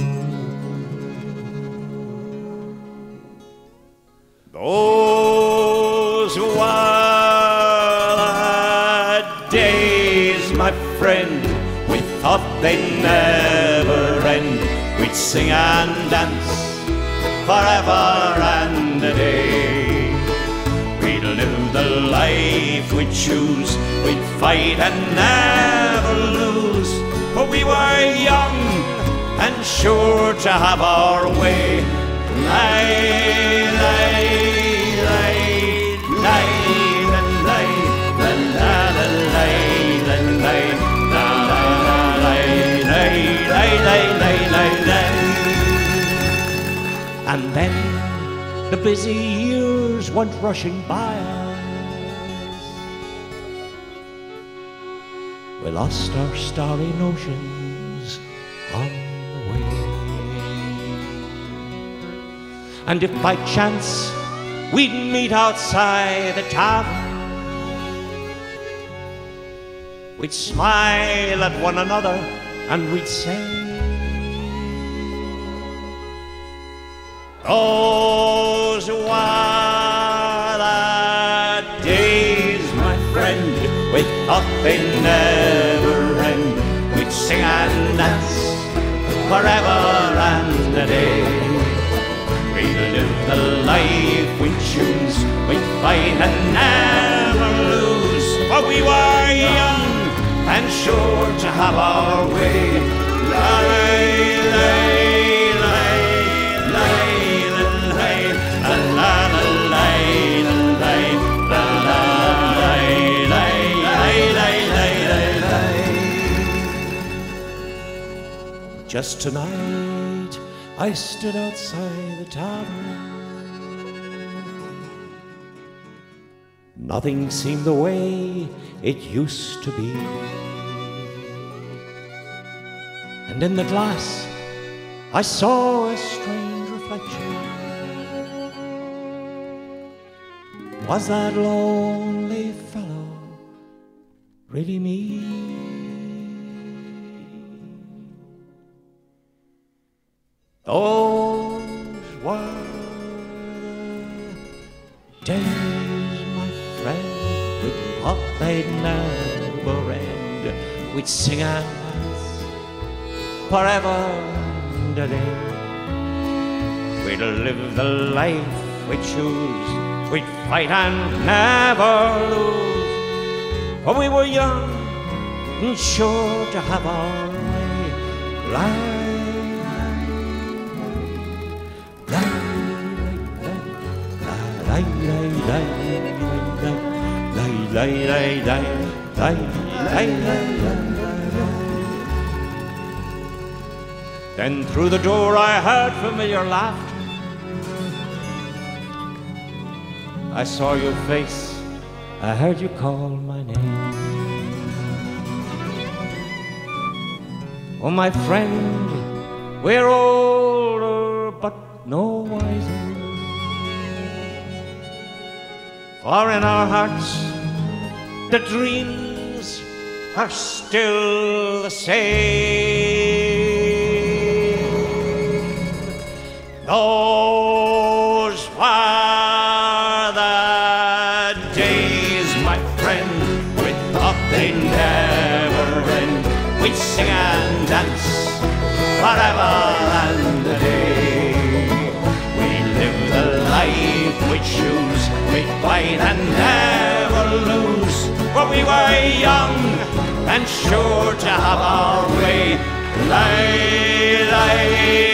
Those wild days, my friend, we thought they'd never end. We'd sing and dance forever and a day. We'd live the life we choose, we'd fight and never lay, lay, lay, lay, lay, lay, lay. And then the busy years went rushing by us. We lost our starry notions And if by chance we'd meet outside the tavern, we'd smile at one another and we'd say, Those wild days, my friend, we thought they'd never end. We'd sing and dance forever and a day. The life we choose, we fight and never lose. For we were young and sure to have our way. Lie, lie, lie, lie, lie, la la la lie, lie, la la lie, lie, lie, lie, lie, lie, lie. Just tonight I stood outside the tavern. Nothing seemed the way it used to be. And in the glass, I saw a strange reflection. Was that lonely fellow really me? Those were the days, thought they'd never end. We'd sing dance forever and a day. We'd live the life we choose. We'd fight and never lose. For we were young and sure to have our way. Lie, lie, lie, lie, lie, lie, lie, lie, lie. Then through the door I heard familiar laughter. I saw your face, I heard you call my name. Oh, my friend, we're older but no wiser. For in our hearts, the dreams are still the same. Those were the days, my friend, we thought they'd never end. We'd sing and dance forever and a day. We live the life we choose, we fight and never and sure to have our way. Lie, lie,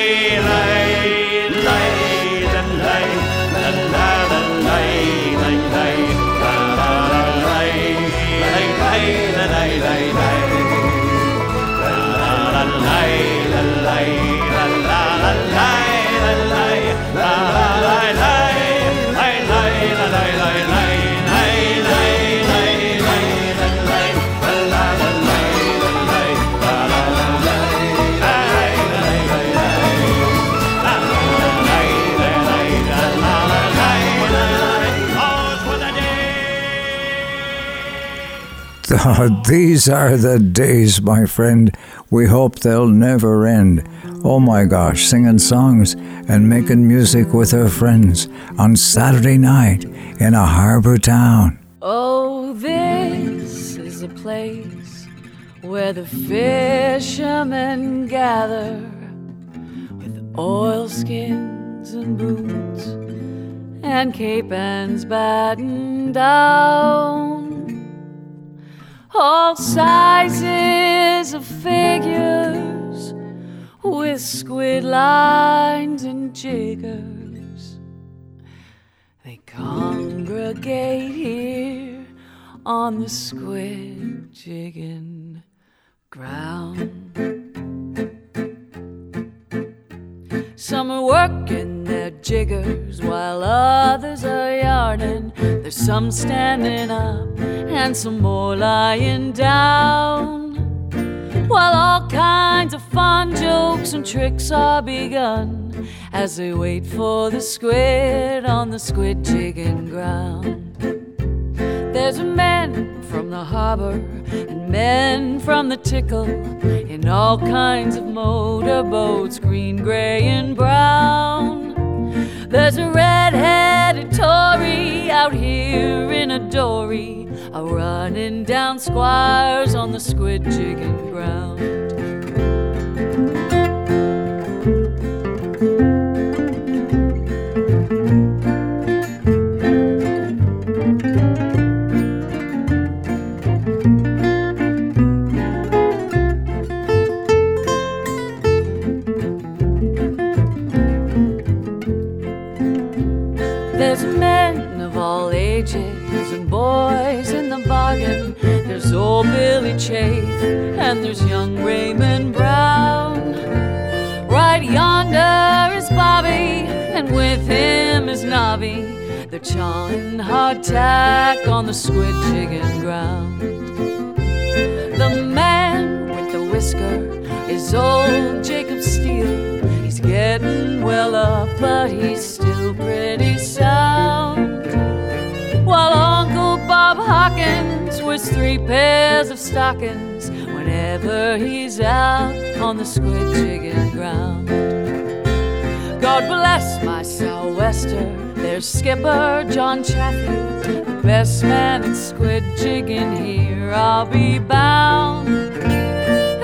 [LAUGHS] These are the days, my friend. We hope they'll never end. Oh my gosh, singing songs and making music with our friends on Saturday night in a harbor town. Oh, this is a place where the fishermen gather with oilskins and boots and cape ends battened down. All sizes of figures with squid lines and jiggers. They congregate here on the squid jigging ground. Some are working their jiggers while others are yarning. There's some standing up and some more lying down. While all kinds of fun jokes and tricks are begun as they wait for the squid on the squid jigging ground. There's men from the harbor and men from the tickle in all kinds of motorboats, green, gray, and brown. There's a red-headed Tory out here in a dory, a running down squires on the squid jigging ground. Old Billy Chafe, and there's young Raymond Brown. Right yonder is Bobby, and with him is Nobby. They're chawing hardtack on the squid jigging ground. The man with the whisker is old Jacob Steele. He's getting well up, but he's still pretty sound. While Bob Hawkins wears three pairs of stockings whenever he's out on the squid jigging ground. God bless my sou'wester. There's Skipper John Chaffee, the best man at squid jigging here. I'll be bound.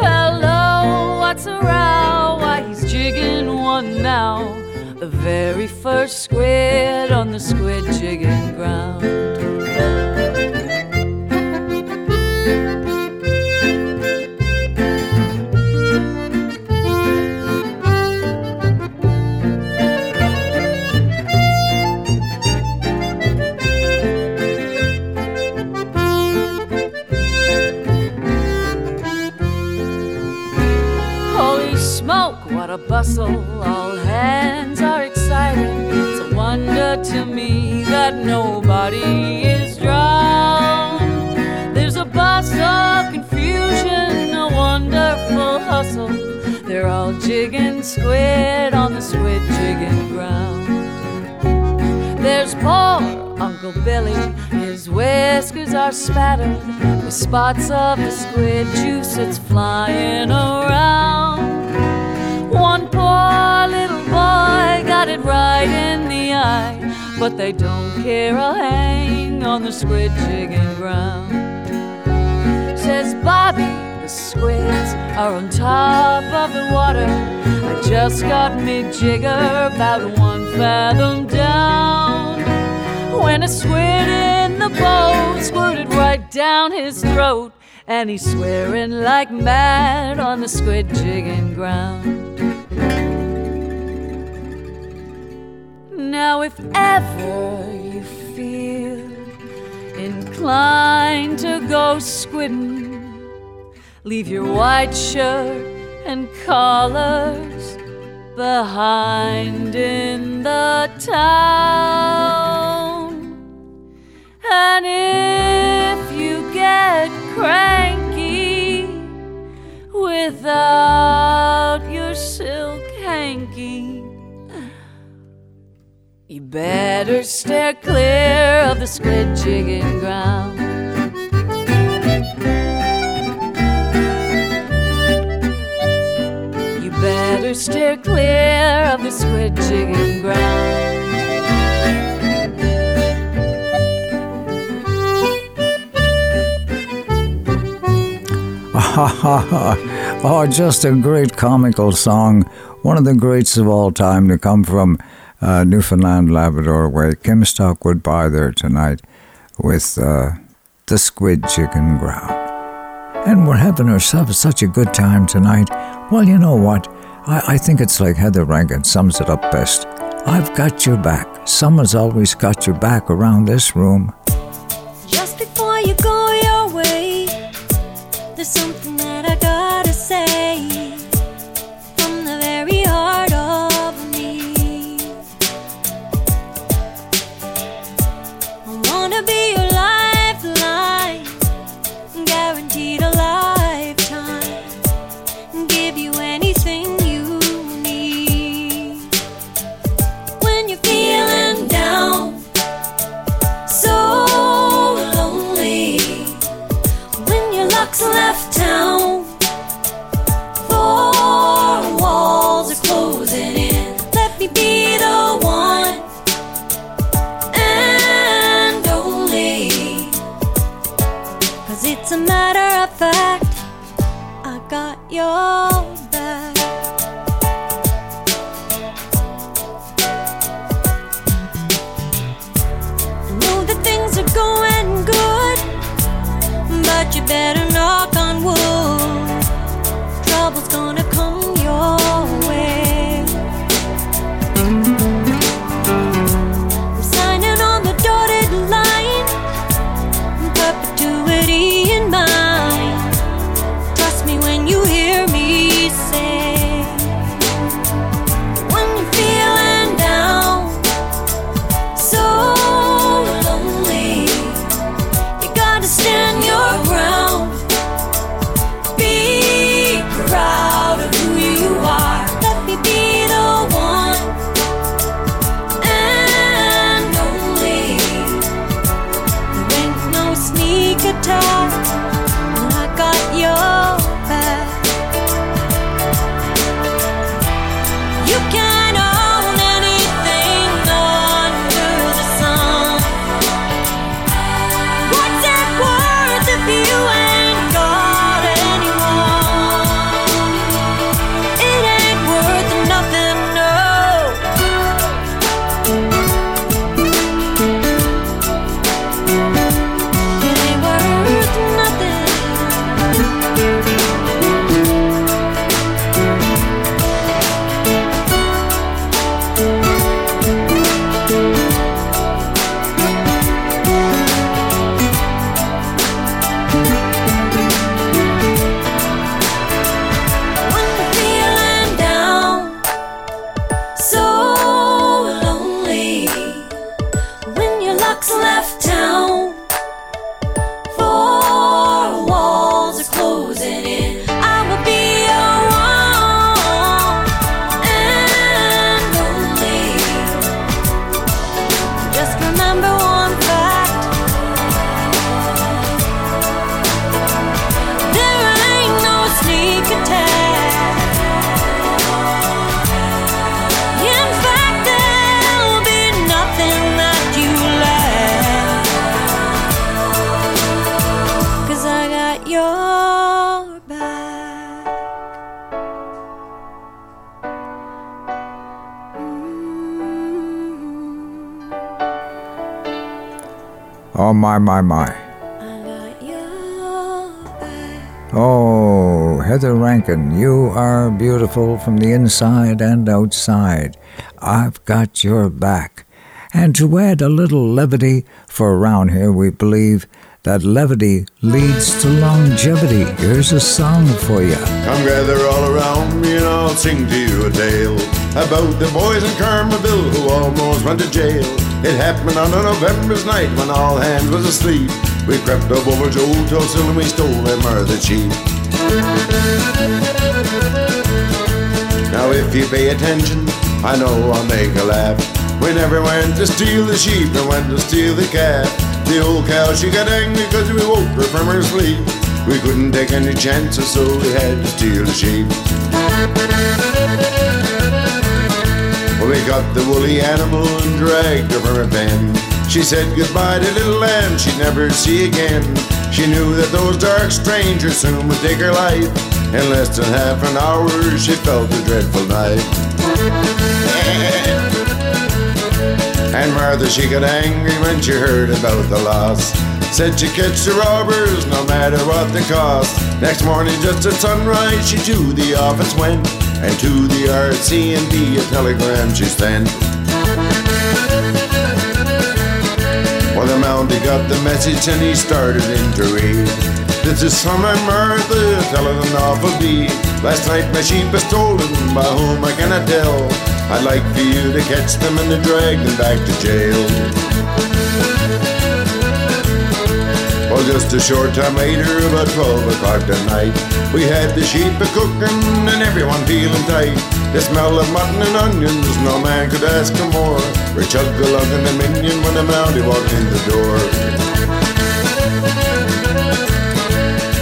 Hello, what's a row? Why he's jigging one now. The very first squid on the squid jigging ground. Bustle! All hands are excited. It's a wonder to me that nobody is drowned. There's a bus of confusion, a wonderful hustle. They're all jigging squid on the squid jigging ground. There's poor Uncle Billy, his whiskers are spattered with spots of the squid juice that's flying around. One poor little boy got it right in the eye, but they don't care a hang on the squid jigging ground. Says Bobby, the squids are on top of the water. I just got me jigger about one fathom down. When a squid in the boat squirted right down his throat, and he's swearing like mad on the squid jigging ground. Now, if ever you feel inclined to go squidding, leave your white shirt and collars behind in the town. And if you get cranky without your silk better steer clear of the squid jigging ground. You better steer clear of the squid jigging ground. Ha ha ha. Oh, just a great comical song. One of the greats of all time to come from uh, Newfoundland, Labrador way. Kim Stockwood by there tonight with uh, the Squid Jigging Ground. And we're having ourselves such a good time tonight. Well, you know what? I, I think it's like Heather Rankin sums it up best. I've got your back. Someone's always got your back around this room. Just before you go your way, there's something my, my, my. Oh, Heather Rankin, you are beautiful from the inside and outside. I've got your back. And to add a little levity, for around here we believe that levity leads to longevity. Here's a song for you. Come gather all around me and I'll sing to you a tale about the boys in Carmanville who almost went to jail. It happened on a November's night when all hands was asleep. We crept up over Old Tulsa and we stole them or the cheap. Now if you pay attention, I know I'll make a laugh. We never went to steal the sheep and went to steal the calf. The old cow, she got angry because we woke her from her sleep. We couldn't take any chances, so we had to steal the sheep. Well, we got the woolly animal and dragged her from her pen. She said goodbye to little lamb she'd never see again. She knew that those dark strangers soon would take her life. In less than half an hour, she felt the dreadful knife. And Martha, she got angry when she heard about the loss. Said she'd catch the robbers no matter what the cost. Next morning, just at sunrise, she to the office went. And to the RCMP, a telegram she sent. Well, the Mountie got the message and he started in to read. This is my Martha, telling an awful deed. Last night my sheep was stolen, by whom I cannot tell. I'd like for you to catch them and to drag them back to jail. Just a short time later, about 12 o'clock at night, we had the sheep a cooking and everyone feeling tight. The smell of mutton and onions, no man could ask for more. We're chug-a-lugging the minion when the Mountie walked in the door.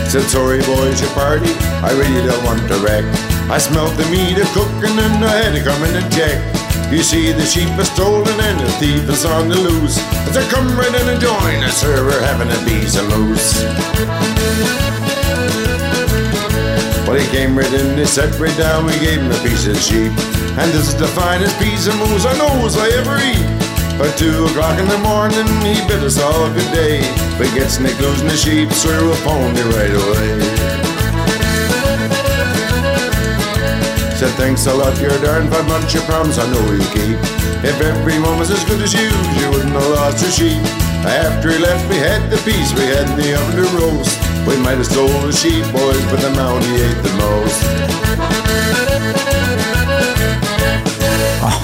Said, sorry boys, your party, I really don't want to wreck. I smelt the meat a cooking and I had to come in and check. You see, the sheep are stolen and the thief is on the loose. I come right in and join us, sir, we're having a piece of loose. Well, he came right in, he sat right down, we gave him a piece of sheep. And this is the finest piece of moose I know I ever eat. By two o'clock in the morning, he bid us all good day. We get snake losing the sheep, sir, we'll phone you right away. Said thanks a lot, you're darn fine bunch of promise I know you keep. If everyone was as good as you, you wouldn't have lost your sheep. After he left, we had the piece we had in the oven to roast. We might have stole the sheep, boys, but the Mountie ate the most.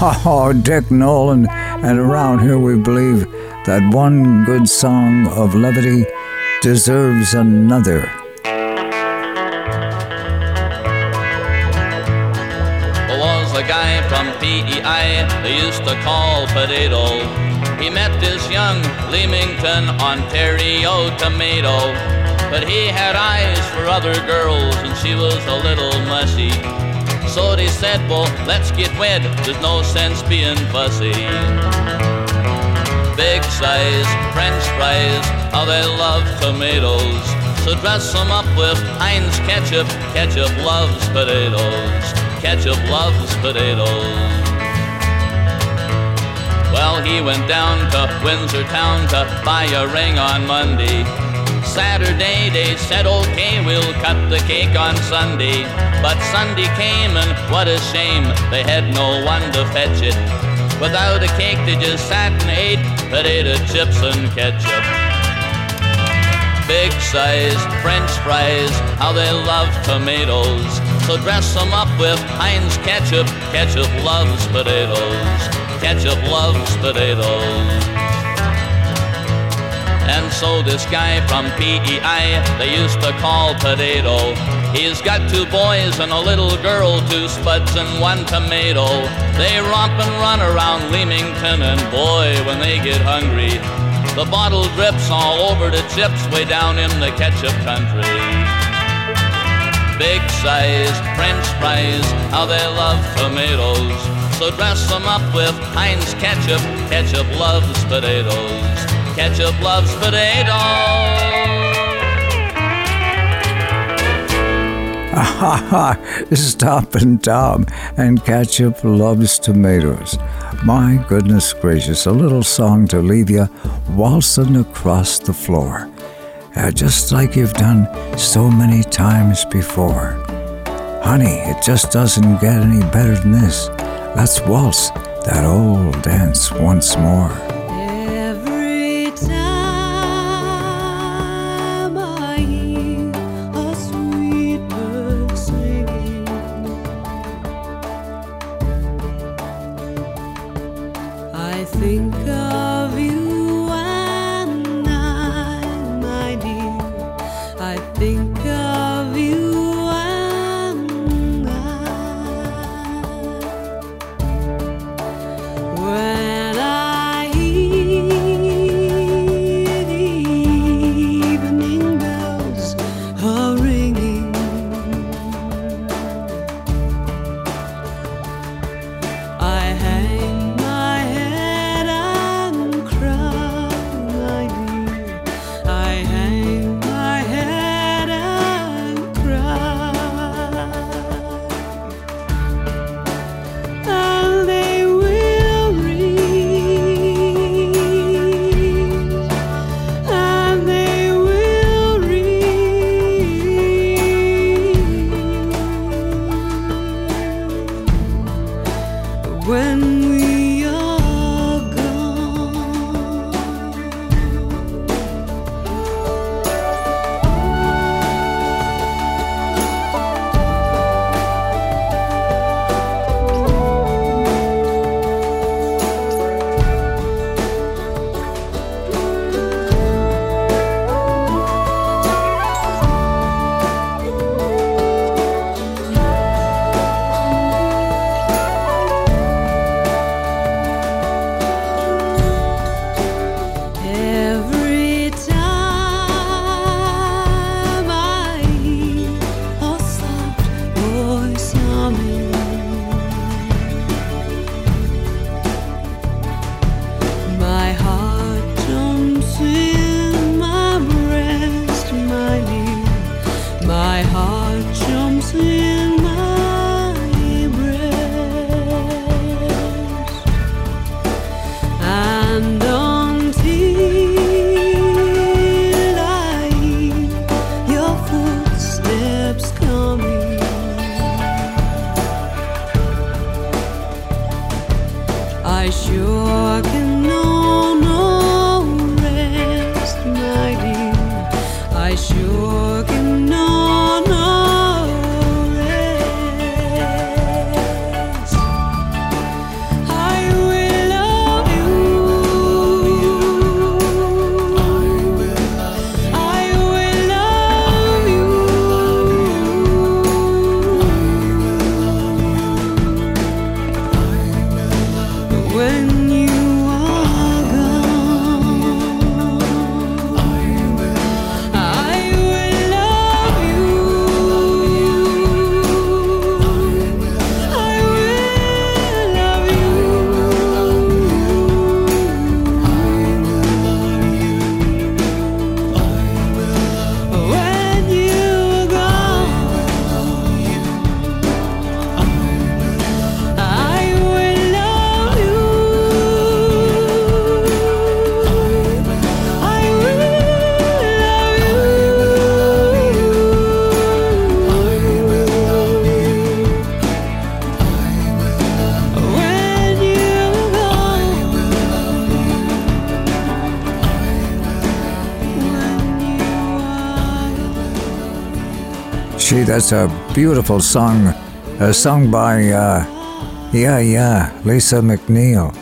[LAUGHS] Oh, Dick Nolan. And around here we believe that one good song of levity deserves another. PEI they used to call Potato. He met this young Leamington, Ontario tomato. But he had eyes for other girls and she was a little mushy. So they said, well, let's get wed, there's no sense being fussy. Big size French fries, how they love tomatoes. So dress them up with Heinz ketchup, ketchup loves potatoes. Ketchup loves potatoes. Well, he went down to Windsor town to buy a ring on Monday. Saturday they said, okay, we'll cut the cake on Sunday. But Sunday came and what a shame, they had no one to fetch it. Without a cake they just sat and ate potato chips and ketchup. Big size French fries, how they love tomatoes. So dress them up with Heinz ketchup, ketchup loves potatoes. Ketchup loves potatoes. And so this guy from PEI, they used to call Potato. He's got two boys and a little girl, two spuds and one tomato. They romp and run around Leamington, and boy, when they get hungry, the bottle drips all over the chips way down in the ketchup country. Big size French fries, how they love tomatoes. So dress them up with Heinz ketchup. Ketchup loves potatoes. Ketchup loves potatoes. [LAUGHS] Ha ha! Stop and Tom and Ketchup loves tomatoes. My goodness gracious, a little song to leave you waltzing across the floor, uh, just like you've done so many times before. Honey, it just doesn't get any better than this. Let's waltz that old dance once more. Gee, that's a beautiful song, uh, sung by, uh, yeah, yeah, Lisa McNeil,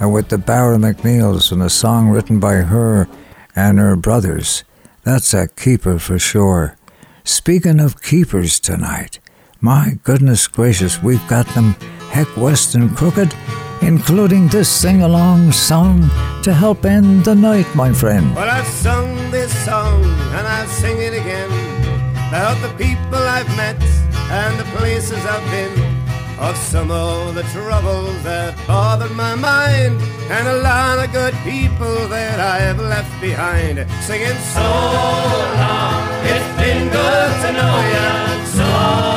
and with the Barra MacNeils, and a song written by her and her brothers. That's a keeper for sure. Speaking of keepers tonight, my goodness gracious, we've got them heck west and crooked, including this sing-along song to help end the night, my friend. Well, I've sung this song and I'll sing it again about the people I've met and the places I've been. Of some of the troubles that bothered my mind, and a lot of good people that I have left behind. Singing so long, it's been good to know ya. So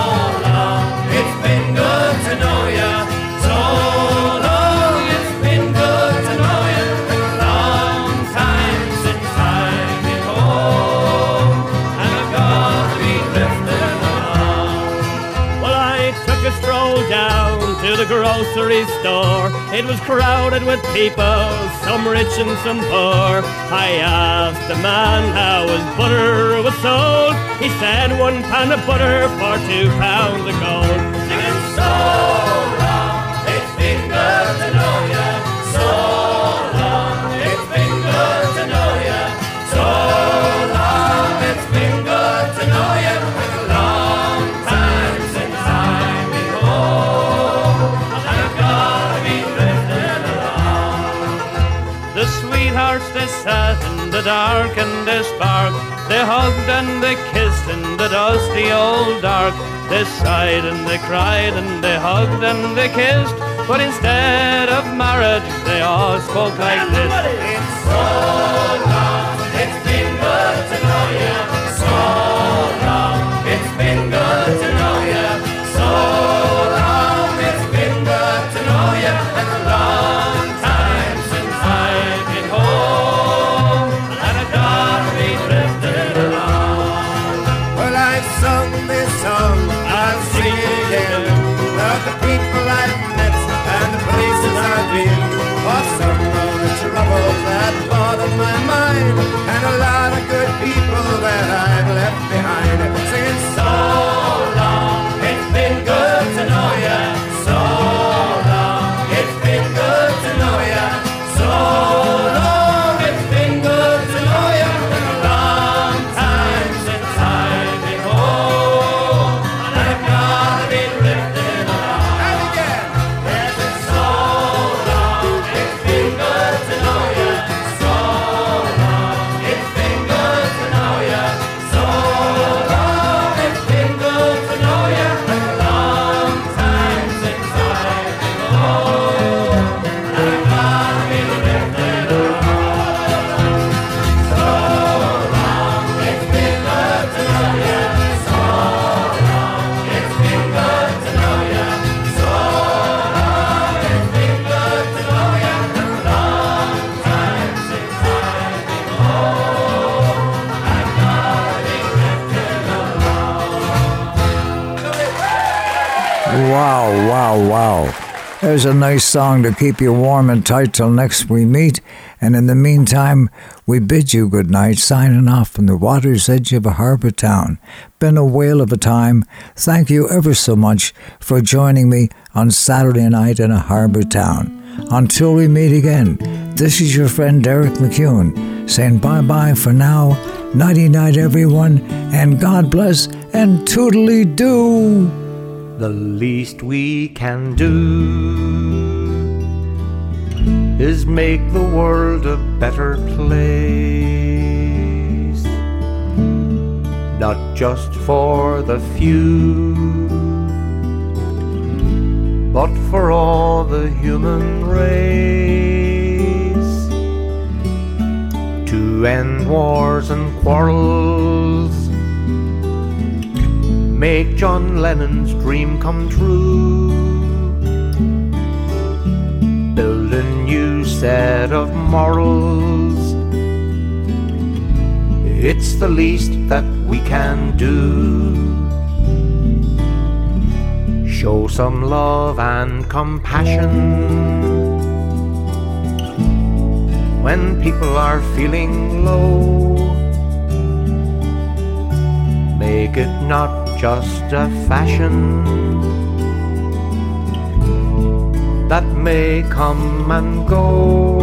grocery store. It was crowded with people, some rich and some poor. I asked the man how his butter was sold. He said one pound of butter for two pounds of gold. Singing so dark and they sparked. They hugged and they kissed in the dusty old dark. They sighed and they cried and they hugged and they kissed. But instead of marriage, they all spoke like this. It's so long, it's been good to know you. So long, it's been good to know you. There's a nice song to keep you warm and tight till next we meet. And in the meantime, we bid you good night, signing off from the water's edge of a harbor town. Been a whale of a time. Thank you ever so much for joining me on Saturday night in a harbor town. Until we meet again, this is your friend Eric MacEwen saying bye bye for now. Nighty night, everyone, and God bless and toodly doo. The least we can do is make the world a better place. Not just for the few, but for all the human race. To end wars and quarrels make John Lennon's dream come true. Build a new set of morals. It's the least that we can do. Show some love and compassion when people are feeling low. Make it not just a fashion that may come and go.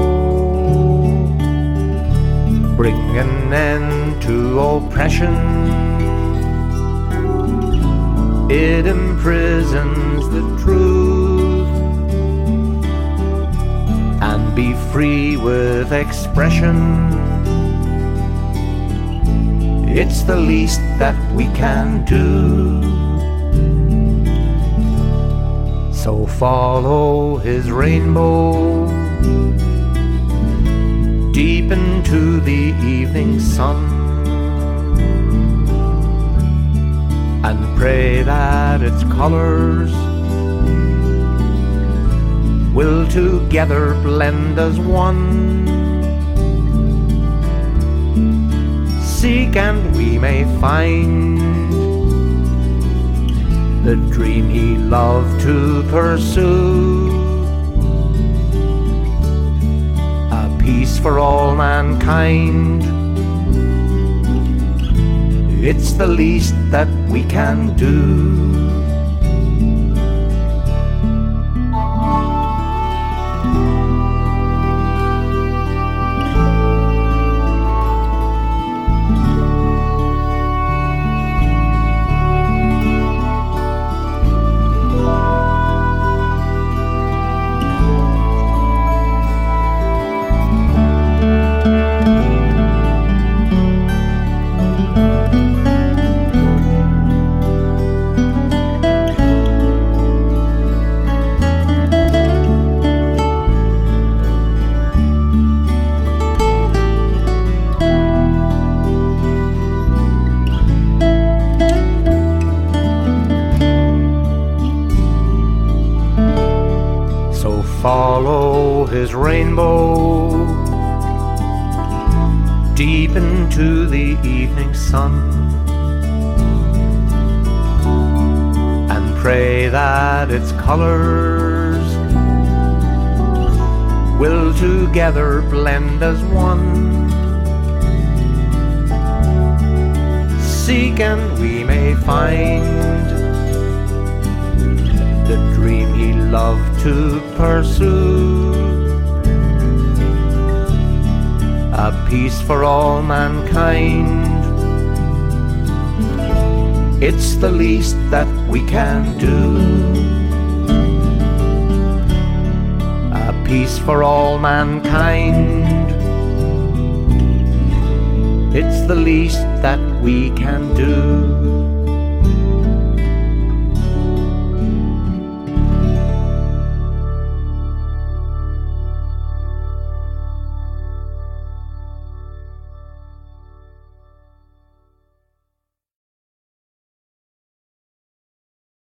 Bring an end to oppression. It imprisons the truth and be free with expression. It's the least that we can do. So follow his rainbow deep into the evening sun and pray that its colors will together blend as one. Seek and we may find the dream he loved to pursue. A peace for all mankind. It's the least that we can do. Together blend as one. Seek and we may find the dream he loved to pursue. A peace for all mankind. It's the least that we can do. Peace for all mankind. It's the least that we can do.